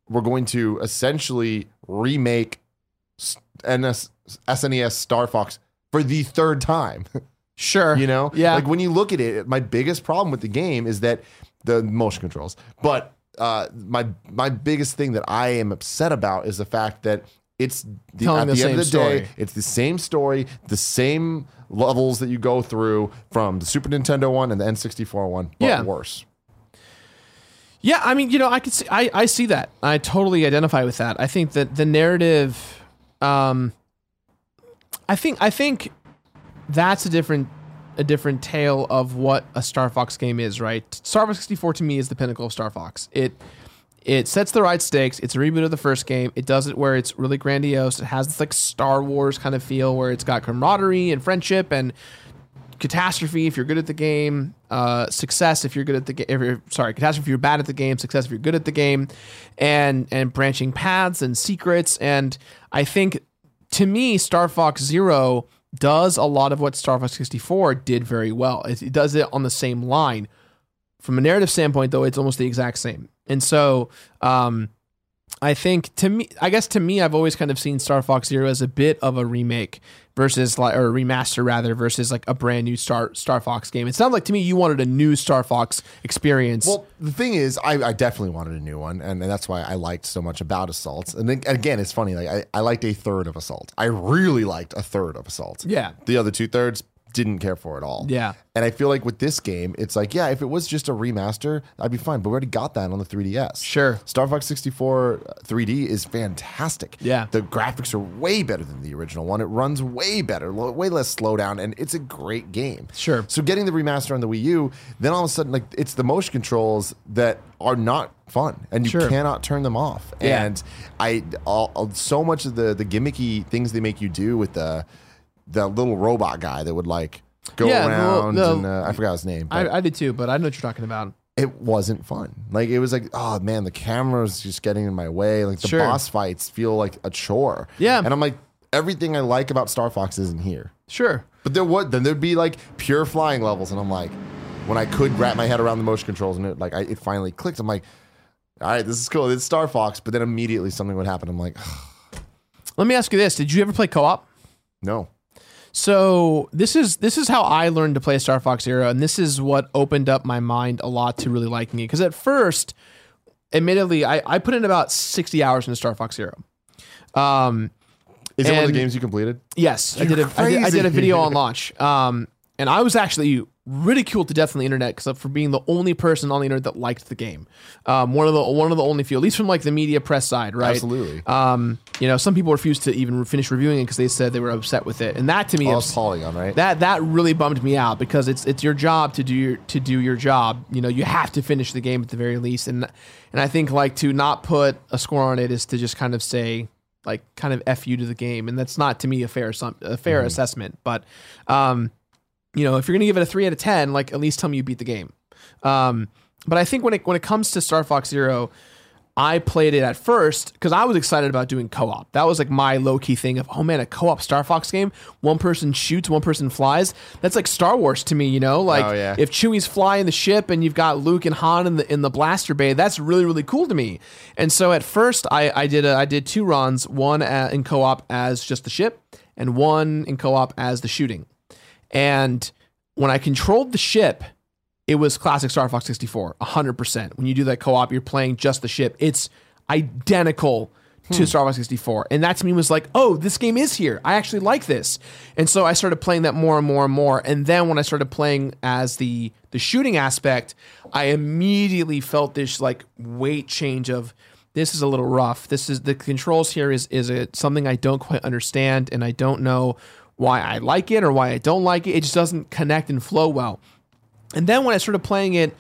We're going to essentially remake NS, SNES Star Fox for the third time. Sure. you know, Yeah. Like when you look at it, my biggest problem with the game is that the motion controls. But uh, my my biggest thing that I am upset about is the fact that it's the, Telling at the the, end of the same day, it's the same story, the same levels that you go through from the Super Nintendo one and the N64 one, but Yeah. worse. Yeah, I mean, you know, I could see, I, I see that. I totally identify with that. I think that the narrative, um, I think, I think that's a different, a different tale of what a Star Fox game is, right? Star Fox 64 to me is the pinnacle of Star Fox. It, it sets the right stakes. It's a reboot of the first game. It does it where it's really grandiose. It has this like Star Wars kind of feel where it's got camaraderie and friendship and catastrophe if you're good at the game, uh, success if you're good at the game. Sorry, catastrophe if you're bad at the game, success if you're good at the game, and and branching paths and secrets. And I think to me, Star Fox Zero does a lot of what Star Fox 64 did very well. It, it does it on the same line. From a narrative standpoint, though, it's almost the exact same. And so, um, I think to me, I guess to me, I've always kind of seen Star Fox Zero as a bit of a remake versus like or a remaster rather versus like a brand new Star Star Fox game. It sounds like to me you wanted a new Star Fox experience. Well, the thing is, I, I definitely wanted a new one, and, and that's why I liked so much about Assault. And then, again, it's funny. Like I, I liked a third of Assault. I really liked a third of Assault. Yeah. The other two thirds didn't care for at all. Yeah. And I feel like with this game, it's like, yeah, if it was just a remaster, I'd be fine. But we already got that on the 3DS. Sure. Star Fox 64 uh, 3D is fantastic. Yeah. The graphics are way better than the original one. It runs way better, way less slowdown, and it's a great game. Sure. So getting the remaster on the Wii U, then all of a sudden, like it's the motion controls that are not fun, and you Sure. cannot turn them off. Yeah. And I, all, all- so much of the the gimmicky things they make you do with the the little robot guy that would like go Yeah, the little- around, the- and uh, I forgot his name. but- I, I did too, but I know what you're talking about. it wasn't fun. Like it was like, oh man, the camera's just getting in my way. Like the Sure. boss fights feel like a chore. Yeah. And I'm like, everything I like about Star Fox isn't here. Sure. But there would then there'd be like pure flying levels, and I'm like, when I could wrap my head around the motion controls and it like I, it finally clicked, I'm like, all right, this is cool. It's Star Fox. But then immediately something would happen. I'm like, Let me ask you this: Did you ever play co-op? no. So this is this is how I learned to play Star Fox Zero, and this is what opened up my mind a lot to really liking it. Because at first, admittedly, I, I put in about sixty hours into Star Fox Zero. Um, Is it one of the games you completed? yes, I did, a, I did. I did a video on launch, um, and I was actually ridiculed to death on the internet because for being the only person on the internet that liked the game. Um, one of the one of the only few, at least from like the media press side, right? Absolutely. Um, you know, some people refused to even finish reviewing it because they said they were upset with it, and that to me Oh, is Polygon, right? that that really bummed me out because it's it's your job to do your to do your job. You know, you have to finish the game at the very least, and and I think like to not put a score on it is to just kind of say like kind of f you to the game, and that's not to me a fair a fair assessment. But um, you know, if you're gonna give it a three out of ten, like at least tell me you beat the game. Um, but I think when it when it comes to Star Fox Zero. I played it at first because I was excited about doing co-op. That was like my low-key thing of, oh man, a co-op Star Fox game. One person shoots, one person flies. That's like Star Wars to me, you know. Like Oh, yeah. if Chewie's flying the ship and you've got Luke and Han in the in the blaster bay, that's really really cool to me. And so at first, I I did a, I did two runs, one a in co-op as just the ship, and one in co-op as the shooting. And when I controlled the ship, it was classic Star Fox 64, 100%. When you do that co op, you're playing just the ship. It's identical to hmm. Star Fox 64. And that to me was like, oh, this game is here. I actually like this. And so I started playing that more and more and more. And then when I started playing as the the shooting aspect, I immediately felt this like weight change of this is a little rough. This is the controls here is is it something I don't quite understand and I don't know why I like it or why I don't like it. It just doesn't connect and flow well. And then when I started playing it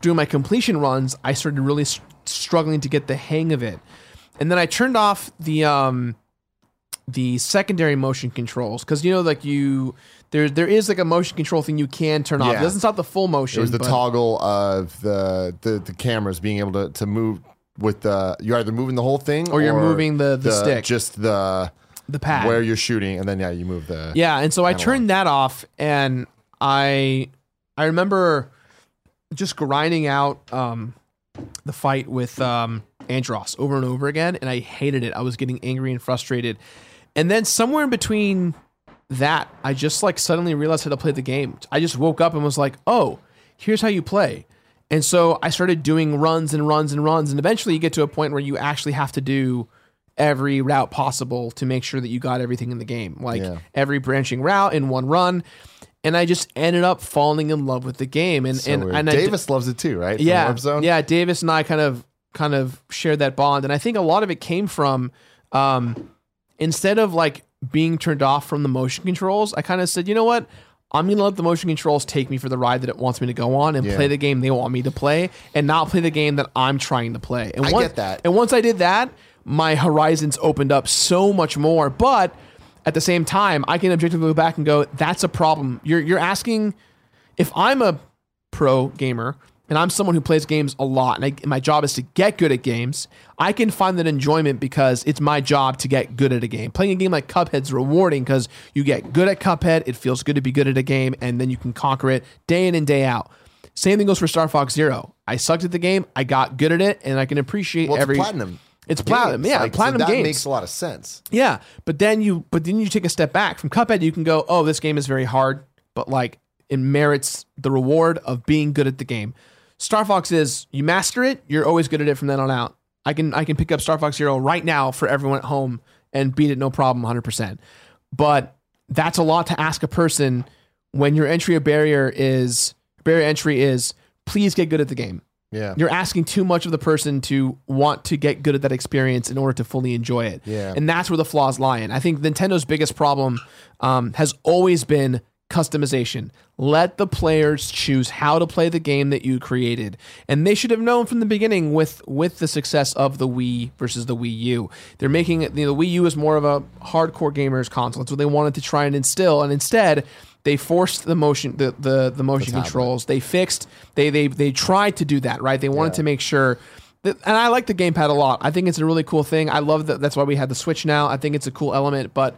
doing my completion runs, I started really struggling to get the hang of it. And then I turned off the um the secondary motion controls because you know like you there there is like a motion control thing you can turn off. It doesn't stop the full motion. It was the toggle of the, the the cameras being able to, to move with the you're either moving the whole thing Or you're moving the- the stick. just the the pad. where you're shooting, and then yeah, you move the Yeah, and so I turned that off, and I I remember just grinding out um, the fight with um, Andross over and over again, and I hated it. I was getting angry and frustrated, and then somewhere in between that, I just like suddenly realized how to play the game. I just woke up and was like, oh, here's how you play. And so I started doing runs and runs and runs, and eventually you get to a point where you actually have to do every route possible to make sure that you got everything in the game, like Yeah. every branching route in one run. And I just ended up falling in love with the game, and So and, weird. and I Davis loves it too, right? From yeah, Zone? yeah. Davis and I kind of kind of shared that bond, and I think a lot of it came from um, instead of like being turned off from the motion controls, I kind of said, you know what. I'm gonna let the motion controls take me for the ride that it wants me to go on, and Yeah. play the game they want me to play, and not play the game that I'm trying to play. And I once, get that. And once I did that, my horizons opened up so much more. But at the same time, I can objectively go back and go, "That's a problem." You're you're asking if I'm a pro gamer and I'm someone who plays games a lot, and, I, and my job is to get good at games, I can find that enjoyment because it's my job to get good at a game. Playing a game like Cuphead's rewarding because you get good at Cuphead, it feels good to be good at a game, and then you can conquer it day in and day out. Same thing goes for Star Fox Zero. I sucked at the game, I got good at it, and I can appreciate Well, it's every platinum. It's platinum, games. yeah, Like, so that games. makes a lot of sense. Yeah, but then you but then you take a step back from Cuphead. You can go, oh, this game is very hard, but like it merits the reward of being good at the game. Star Fox is you master it, you're always good at it from then on out. I can I can pick up Star Fox Zero right now for everyone at home and beat it no problem, hundred percent. But that's a lot to ask a person when your entry barrier is barrier entry is please get good at the game. Yeah. You're asking too much of the person to want to get good at that experience in order to fully enjoy it. Yeah. And that's where the flaws lie in. I think Nintendo's biggest problem um, has always been customization. Let the players choose how to play the game that you created. And they should have known from the beginning with with the success of the Wii versus the Wii U. They're making it, you know, the Wii U is more of a hardcore gamers console. It's what they wanted to try and instill. And instead, they forced the motion the the, the motion tablet. controls. They fixed they they they tried to do that, right? They wanted to make sure that, and I like the gamepad a lot. I think it's a really cool thing. I love that that's why we had the Switch now. I think it's a cool element, but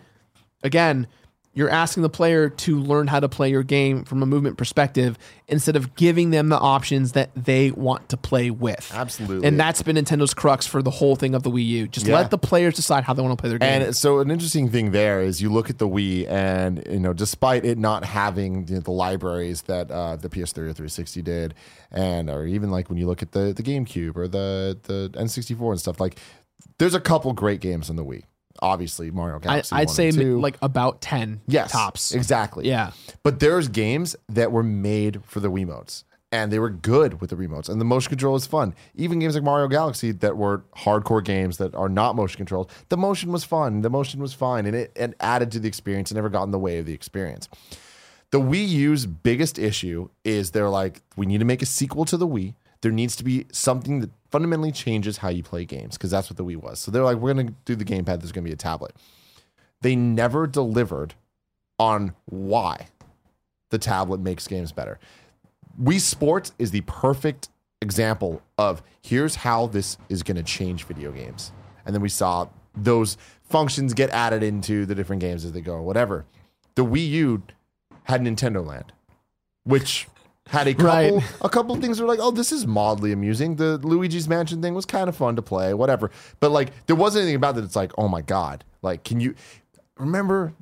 again, you're asking the player to learn how to play your game from a movement perspective instead of giving them the options that they want to play with. Absolutely. And that's been Nintendo's crux for the whole thing of the Wii U. Just Yeah. let the players decide how they want to play their game. And so an interesting thing there is you look at the Wii, and you know, despite it not having you know, the libraries that uh, the PS3 or 360 did, and or even like when you look at the the GameCube or the the N64 and stuff, like there's a couple great games on the Wii. Obviously, Mario I, Galaxy. I'd 1 say and 2. like about 10 yes, tops. exactly. Yeah. But there's games that were made for the Wiimotes. And they were good with the remotes. And the motion control is fun. Even games like Mario Galaxy that were hardcore games that are not motion controlled, the motion was fun. The motion was fine. And it, it added to the experience and never got in the way of the experience. The Wii U's biggest issue is they're like, we need to make a sequel to the Wii. There needs to be something that fundamentally changes how you play games because that's what the Wii was. So they're like, we're going to do the gamepad. There's going to be a tablet. They never delivered on why the tablet makes games better. Wii Sports is the perfect example of here's how this is going to change video games. And then we saw those functions get added into the different games as they go whatever. The Wii U had Nintendo Land, which had a couple Right. a couple things were like, oh, this is mildly amusing. The Luigi's Mansion thing was kind of fun to play, whatever. But like, there wasn't anything about that. It's like, oh my god, like, can you remember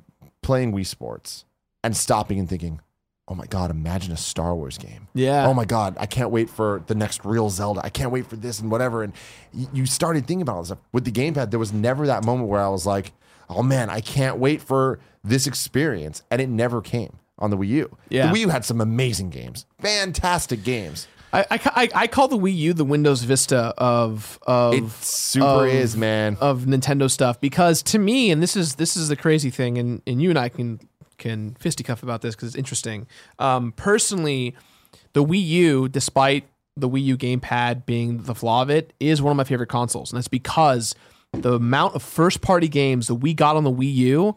playing Wii Sports and stopping and thinking, oh my god, imagine a Star Wars game. Yeah. Oh my god, I can't wait for the next real Zelda. I can't wait for this and whatever. And you started thinking about all this stuff with the gamepad. There was never that moment where I was like, oh man, I can't wait for this experience, and it never came on the Wii U. Yeah. The Wii U had some amazing games, fantastic games. I, I, I, I call the Wii U the Windows Vista of of It super of- is, man. of Nintendo stuff because to me, and this is this is the crazy thing, and and you and I can can fisticuff about this because it's interesting. Um, personally, the Wii U, despite the Wii U gamepad being the flaw of it, is one of my favorite consoles, and that's because the amount of first party games that we got on the Wii U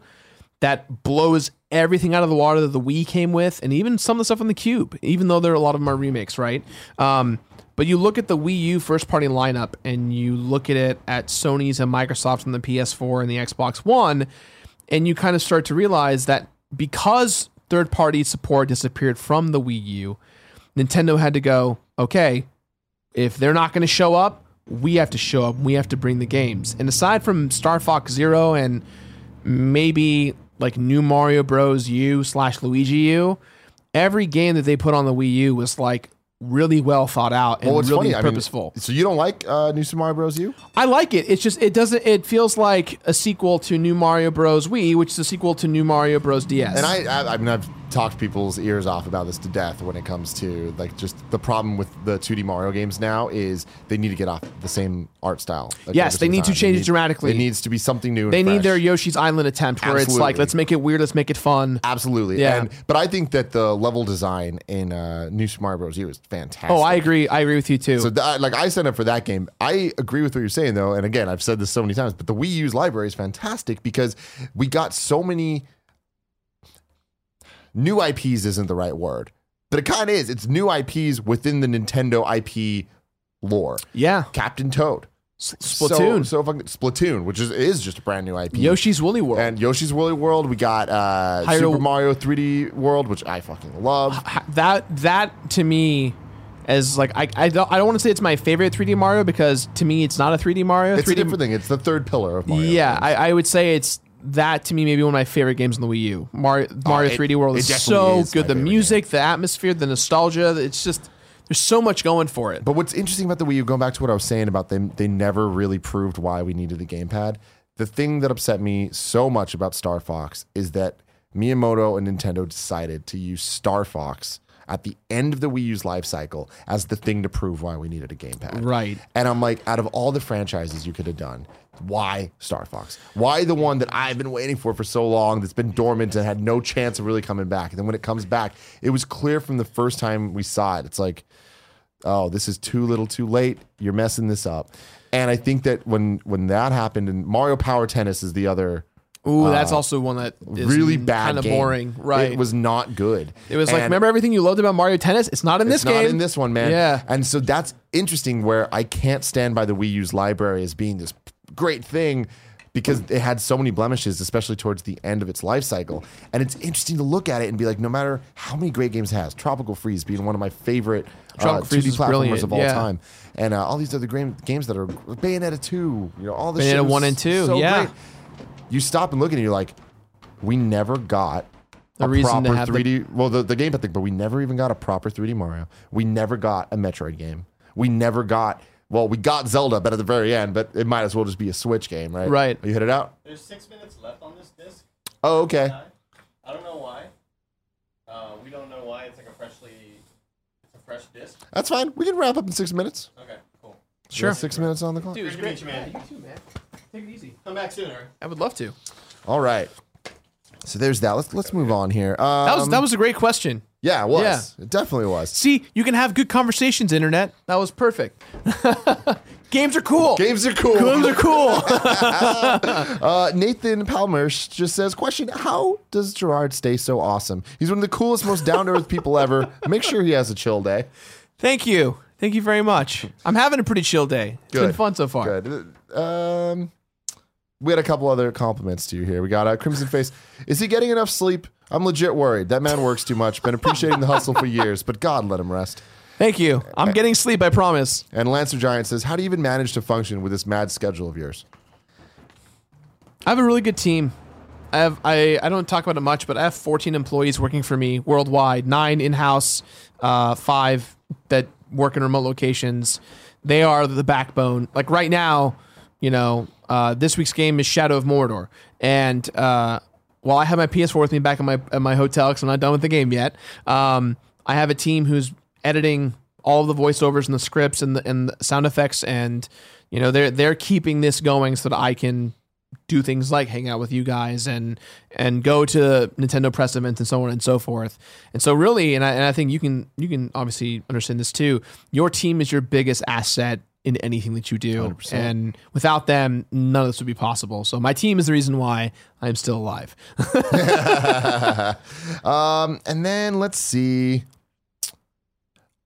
that blows everything out of the water that the Wii came with, and even some of the stuff on the Cube, even though there are a lot of are remakes, right? Um, but you look at the Wii U first party lineup and you look at it at Sony's and Microsoft's on the PS4 and the Xbox One, and you kind of start to realize that because third party support disappeared from the Wii U, Nintendo had to go, okay, if they're not going to show up, we have to show up. We have to bring the games. And aside from Star Fox Zero and maybe like New Mario Bros. U slash Luigi U, every game that they put on the Wii U was like really well thought out and Well, it's really funny. I mean, purposeful. so you don't like uh, New Super Mario Bros. U? I like it. It's just it doesn't. It feels like a sequel to New Mario Bros. Wii, which is a sequel to New Mario Bros. DS. And I, I, I mean, I've talked people's ears off about this to death when it comes to like just the problem with the 2D Mario games now is they need to get off the same art style. like, Yes, they need to change They it dramatically. It needs to be something new. And they need their Yoshi's Island attempt where it's like let's make it weird, let's make it fun. Absolutely. Yeah. And but I think that the level design in uh, New Super Mario Bros. U is fantastic. Oh, I agree. I agree with you too. So that, like I signed up for that game. I agree with what you're saying though, and again, I've said this so many times, but the Wii U's library is fantastic because we got so many new IPs isn't the right word, but it kind of is. It's new IPs within the Nintendo IP lore. Yeah. Captain Toad, Splatoon. so, so fucking Splatoon, which is is just a brand new IP. Yoshi's Woolly World. and Yoshi's Woolly World. We got uh, Hyrule- Super Mario 3D World, which I fucking love. That that to me as like I I don't, I don't want to say it's my favorite 3D Mario because to me it's not a 3D Mario. It's 3D a different thing. It's the third pillar of Mario. Yeah, I, I would say it's that to me maybe one of my favorite games on the Wii U. Oh, Mario Mario Oh, it- 3D World is so is good. The music, the atmosphere, the nostalgia. It's just there's so much going for it. But what's interesting about the Wii U, going back to what I was saying about them, they never really proved why we needed a gamepad. The thing that upset me so much about Star Fox is that Miyamoto and Nintendo decided to use Star Fox at the end of the Wii U's life cycle as the thing to prove why we needed a gamepad. Right. And I'm like, out of all the franchises you could have done, why Star Fox? Why the one that I've been waiting for for so long that's been dormant and had no chance of really coming back? And then when it comes back, it was clear from the first time we saw it. It's like, oh, this is too little, too late. You're messing this up. And I think that when when that happened, and Mario Power Tennis is the other Ooh, that's also one that is uh, really bad, kind of boring. Right. It was not good. It was like, remember everything you loved about Mario Tennis? It's not in this it's not in this one, man. Yeah. And so that's interesting where I can't stand by the Wii U's library as being this great thing because it had so many blemishes, especially towards the end of its life cycle. And it's interesting to look at it and be like, no matter how many great games it has, Tropical Freeze being one of my favorite uh, Tropical Freeze 2D is platformers brilliant, of all yeah. time. And uh, all these other game, games that are Bayonetta 2, you know, all this Bayonetta 1 and 2, so yeah. great. You stop and look at it and you're like, we never got the a, reason to proper have 3D. well, the, the gamepad thing, but we never even got a proper 3D Mario. We never got a Metroid game. We never got. Well, we got Zelda, but at the very end, but it might as well just be a Switch game, right? Right. You hit it out. There's six minutes left on this disc. Oh, okay. I don't know why. Uh, we don't know why. It's like a freshly, it's a fresh disc. That's fine. We can wrap up in six minutes. Okay, cool. We got Six minutes on the clock. Dude, it's Great great. to meet you, man. Yeah, you too, man. Take it easy. Come back sooner. I would love to. All right. So there's that. Let's let's move on here. Um, That was that was a great question. Yeah, it was. Yeah. It definitely was. See, you can have good conversations, internet. That was perfect. Games are cool. Games are cool. Games are cool. Uh, Nathan Palmer just says, question, how does Jirard stay so awesome? He's one of the coolest, most down-to-earth people ever. Make sure he has a chill day. Thank you. Thank you very much. I'm having a pretty chill day. It's been fun so far. Good. Um, we had a couple other compliments to you here. We got uh, Crimson Face. Is he getting enough sleep? I'm legit worried. That man works too much. Been appreciating the hustle for years, but God let him rest. Thank you. I'm getting sleep, I promise. And Lancer Giant says, how do you even manage to function with this mad schedule of yours? I have a really good team. I have I, I don't talk about it much, but I have 14 employees working for me worldwide, nine in-house, uh, five that work in remote locations. They are the backbone. Like right now, you know, uh, this week's game is Shadow of Mordor, and uh, while I have my PS4 with me back in my at my hotel because I'm not done with the game yet, um, I have a team who's editing all the voiceovers and the scripts and the and the sound effects, and you know they're they're keeping this going so that I can do things like hang out with you guys and and go to Nintendo press events and so on and so forth. And so really, and I, and I think you can you can obviously understand this too. Your team is your biggest asset in anything that you do, 100%. and without them, none of this would be possible. So my team is the reason why I'm still alive. Um, and then let's see.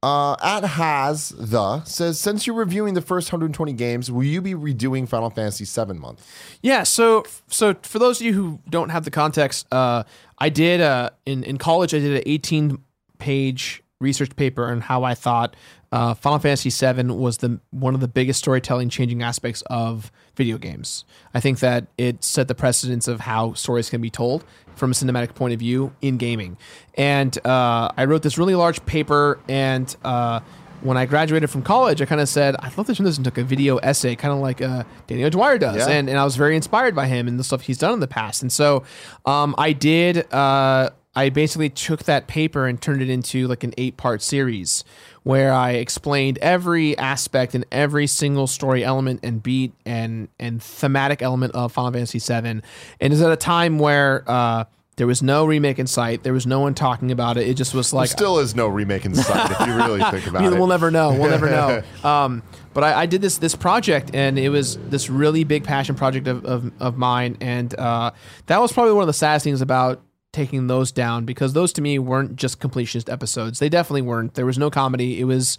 Uh, at has the says since you're reviewing the first 120 games, will you be redoing Final Fantasy VII month? Yeah, so so for those of you who don't have the context, uh, I did uh, in in college. I did an 18 page research paper on how I thought uh, Final Fantasy VII was the one of the biggest storytelling changing aspects of video games. I think that it set the precedence of how stories can be told from a cinematic point of view in gaming. And uh, I wrote this really large paper and. Uh, when I graduated from college, I kind of said, I'd love to turn this into a video essay, kind of like uh, Danny O'Dwyer does. Yeah. And, and I was very inspired by him and the stuff he's done in the past. And so um, I did, uh, I basically took that paper and turned it into like an eight part series where I explained every aspect and every single story element and beat and, and thematic element of Final Fantasy VII. And it's at a time where, uh, there was no remake in sight. There was no one talking about it. It just was like there Still is no remake in sight if you really think about it. We'll never know. We'll never know. Um, but I, I did this this project, and it was this really big passion project of, of, of mine, and uh, that was probably one of the saddest things about taking those down because those to me weren't just completionist episodes. They definitely weren't. There was no comedy. It was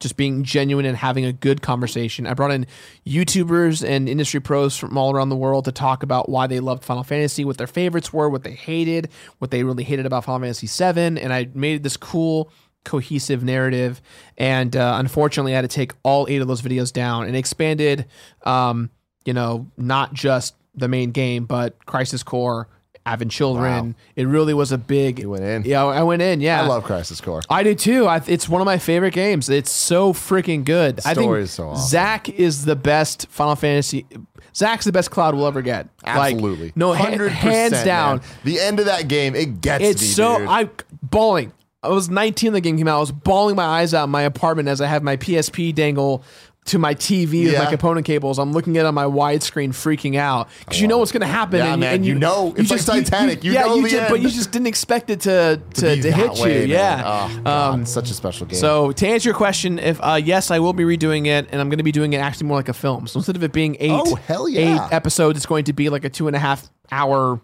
just being genuine and having a good conversation. I brought in YouTubers and industry pros from all around the world to talk about why they loved Final Fantasy, what their favorites were, what they hated, what they really hated about Final Fantasy VII, and I made this cool cohesive narrative. And uh, unfortunately, I had to take all eight of those videos down and expanded, um, you know, not just the main game, but Crisis Core, Advent Children. It really was a big. You went in. Yeah, I went in. Yeah, I love Crisis Core. I do too. I, it's one of my favorite games. It's so freaking good. I think story is so awesome. Zack is the best Final Fantasy. Zack's the best Cloud we'll ever get. Like, Absolutely. no, ha- 100%, hands down. man. The end of that game, it gets It's me, so dude. I bawling. I was 19 when the game came out. I was bawling my eyes out in my apartment as I have my PSP dangle to my TV with my component cables. I'm looking at it on my widescreen, freaking out because you know what's going to happen. Yeah, and, man, and you know. It's like Titanic. You know yeah, you the just, but you just didn't expect it to to, Be to hit way, you. man. Yeah. Oh, God, it's such a special game. So to answer your question, if uh, yes, I will be redoing it, and I'm going to be doing it actually more like a film. So instead of it being eight, Oh, hell yeah. eight episodes, it's going to be like a two and a half hour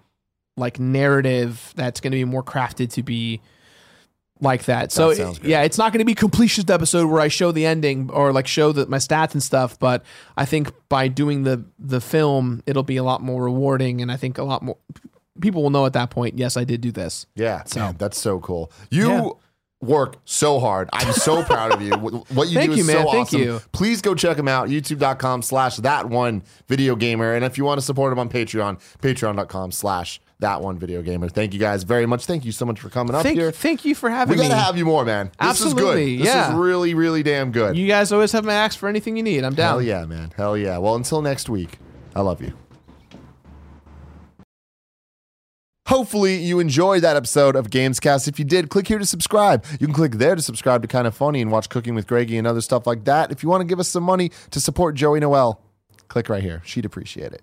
like narrative that's going to be more crafted to be like that. so yeah, it's not going to be completionist episode where I show the ending or like show the, my stats and stuff. But I think by doing the the film, it'll be a lot more rewarding, and I think a lot more people will know at that point. Yes, I did do this. Yeah, So- man, that's so cool. You Yeah. work so hard. I'm so proud of you. What what you Thank do is you, man. so Thank awesome. you. Please go check him out. YouTube.com slash that one video gamer. And if you want to support him on Patreon, patreon.com slash that one video gamer. Thank you guys very much. Thank you so much for coming up Thank, here. thank you for having me. We gotta have you more, man. This Absolutely, is good. This yeah. is really, really damn good. you guys always have my axe for anything you need. I'm down. Hell yeah, man. Hell yeah. Well, until next week, I love you. Hopefully, you enjoyed that episode of Gamescast. If you did, click here to subscribe. You can click there to subscribe to Kinda Funny and watch Cooking with Greggy and other stuff like that. If you want to give us some money to support Joey Noelle, click right here. She'd appreciate it.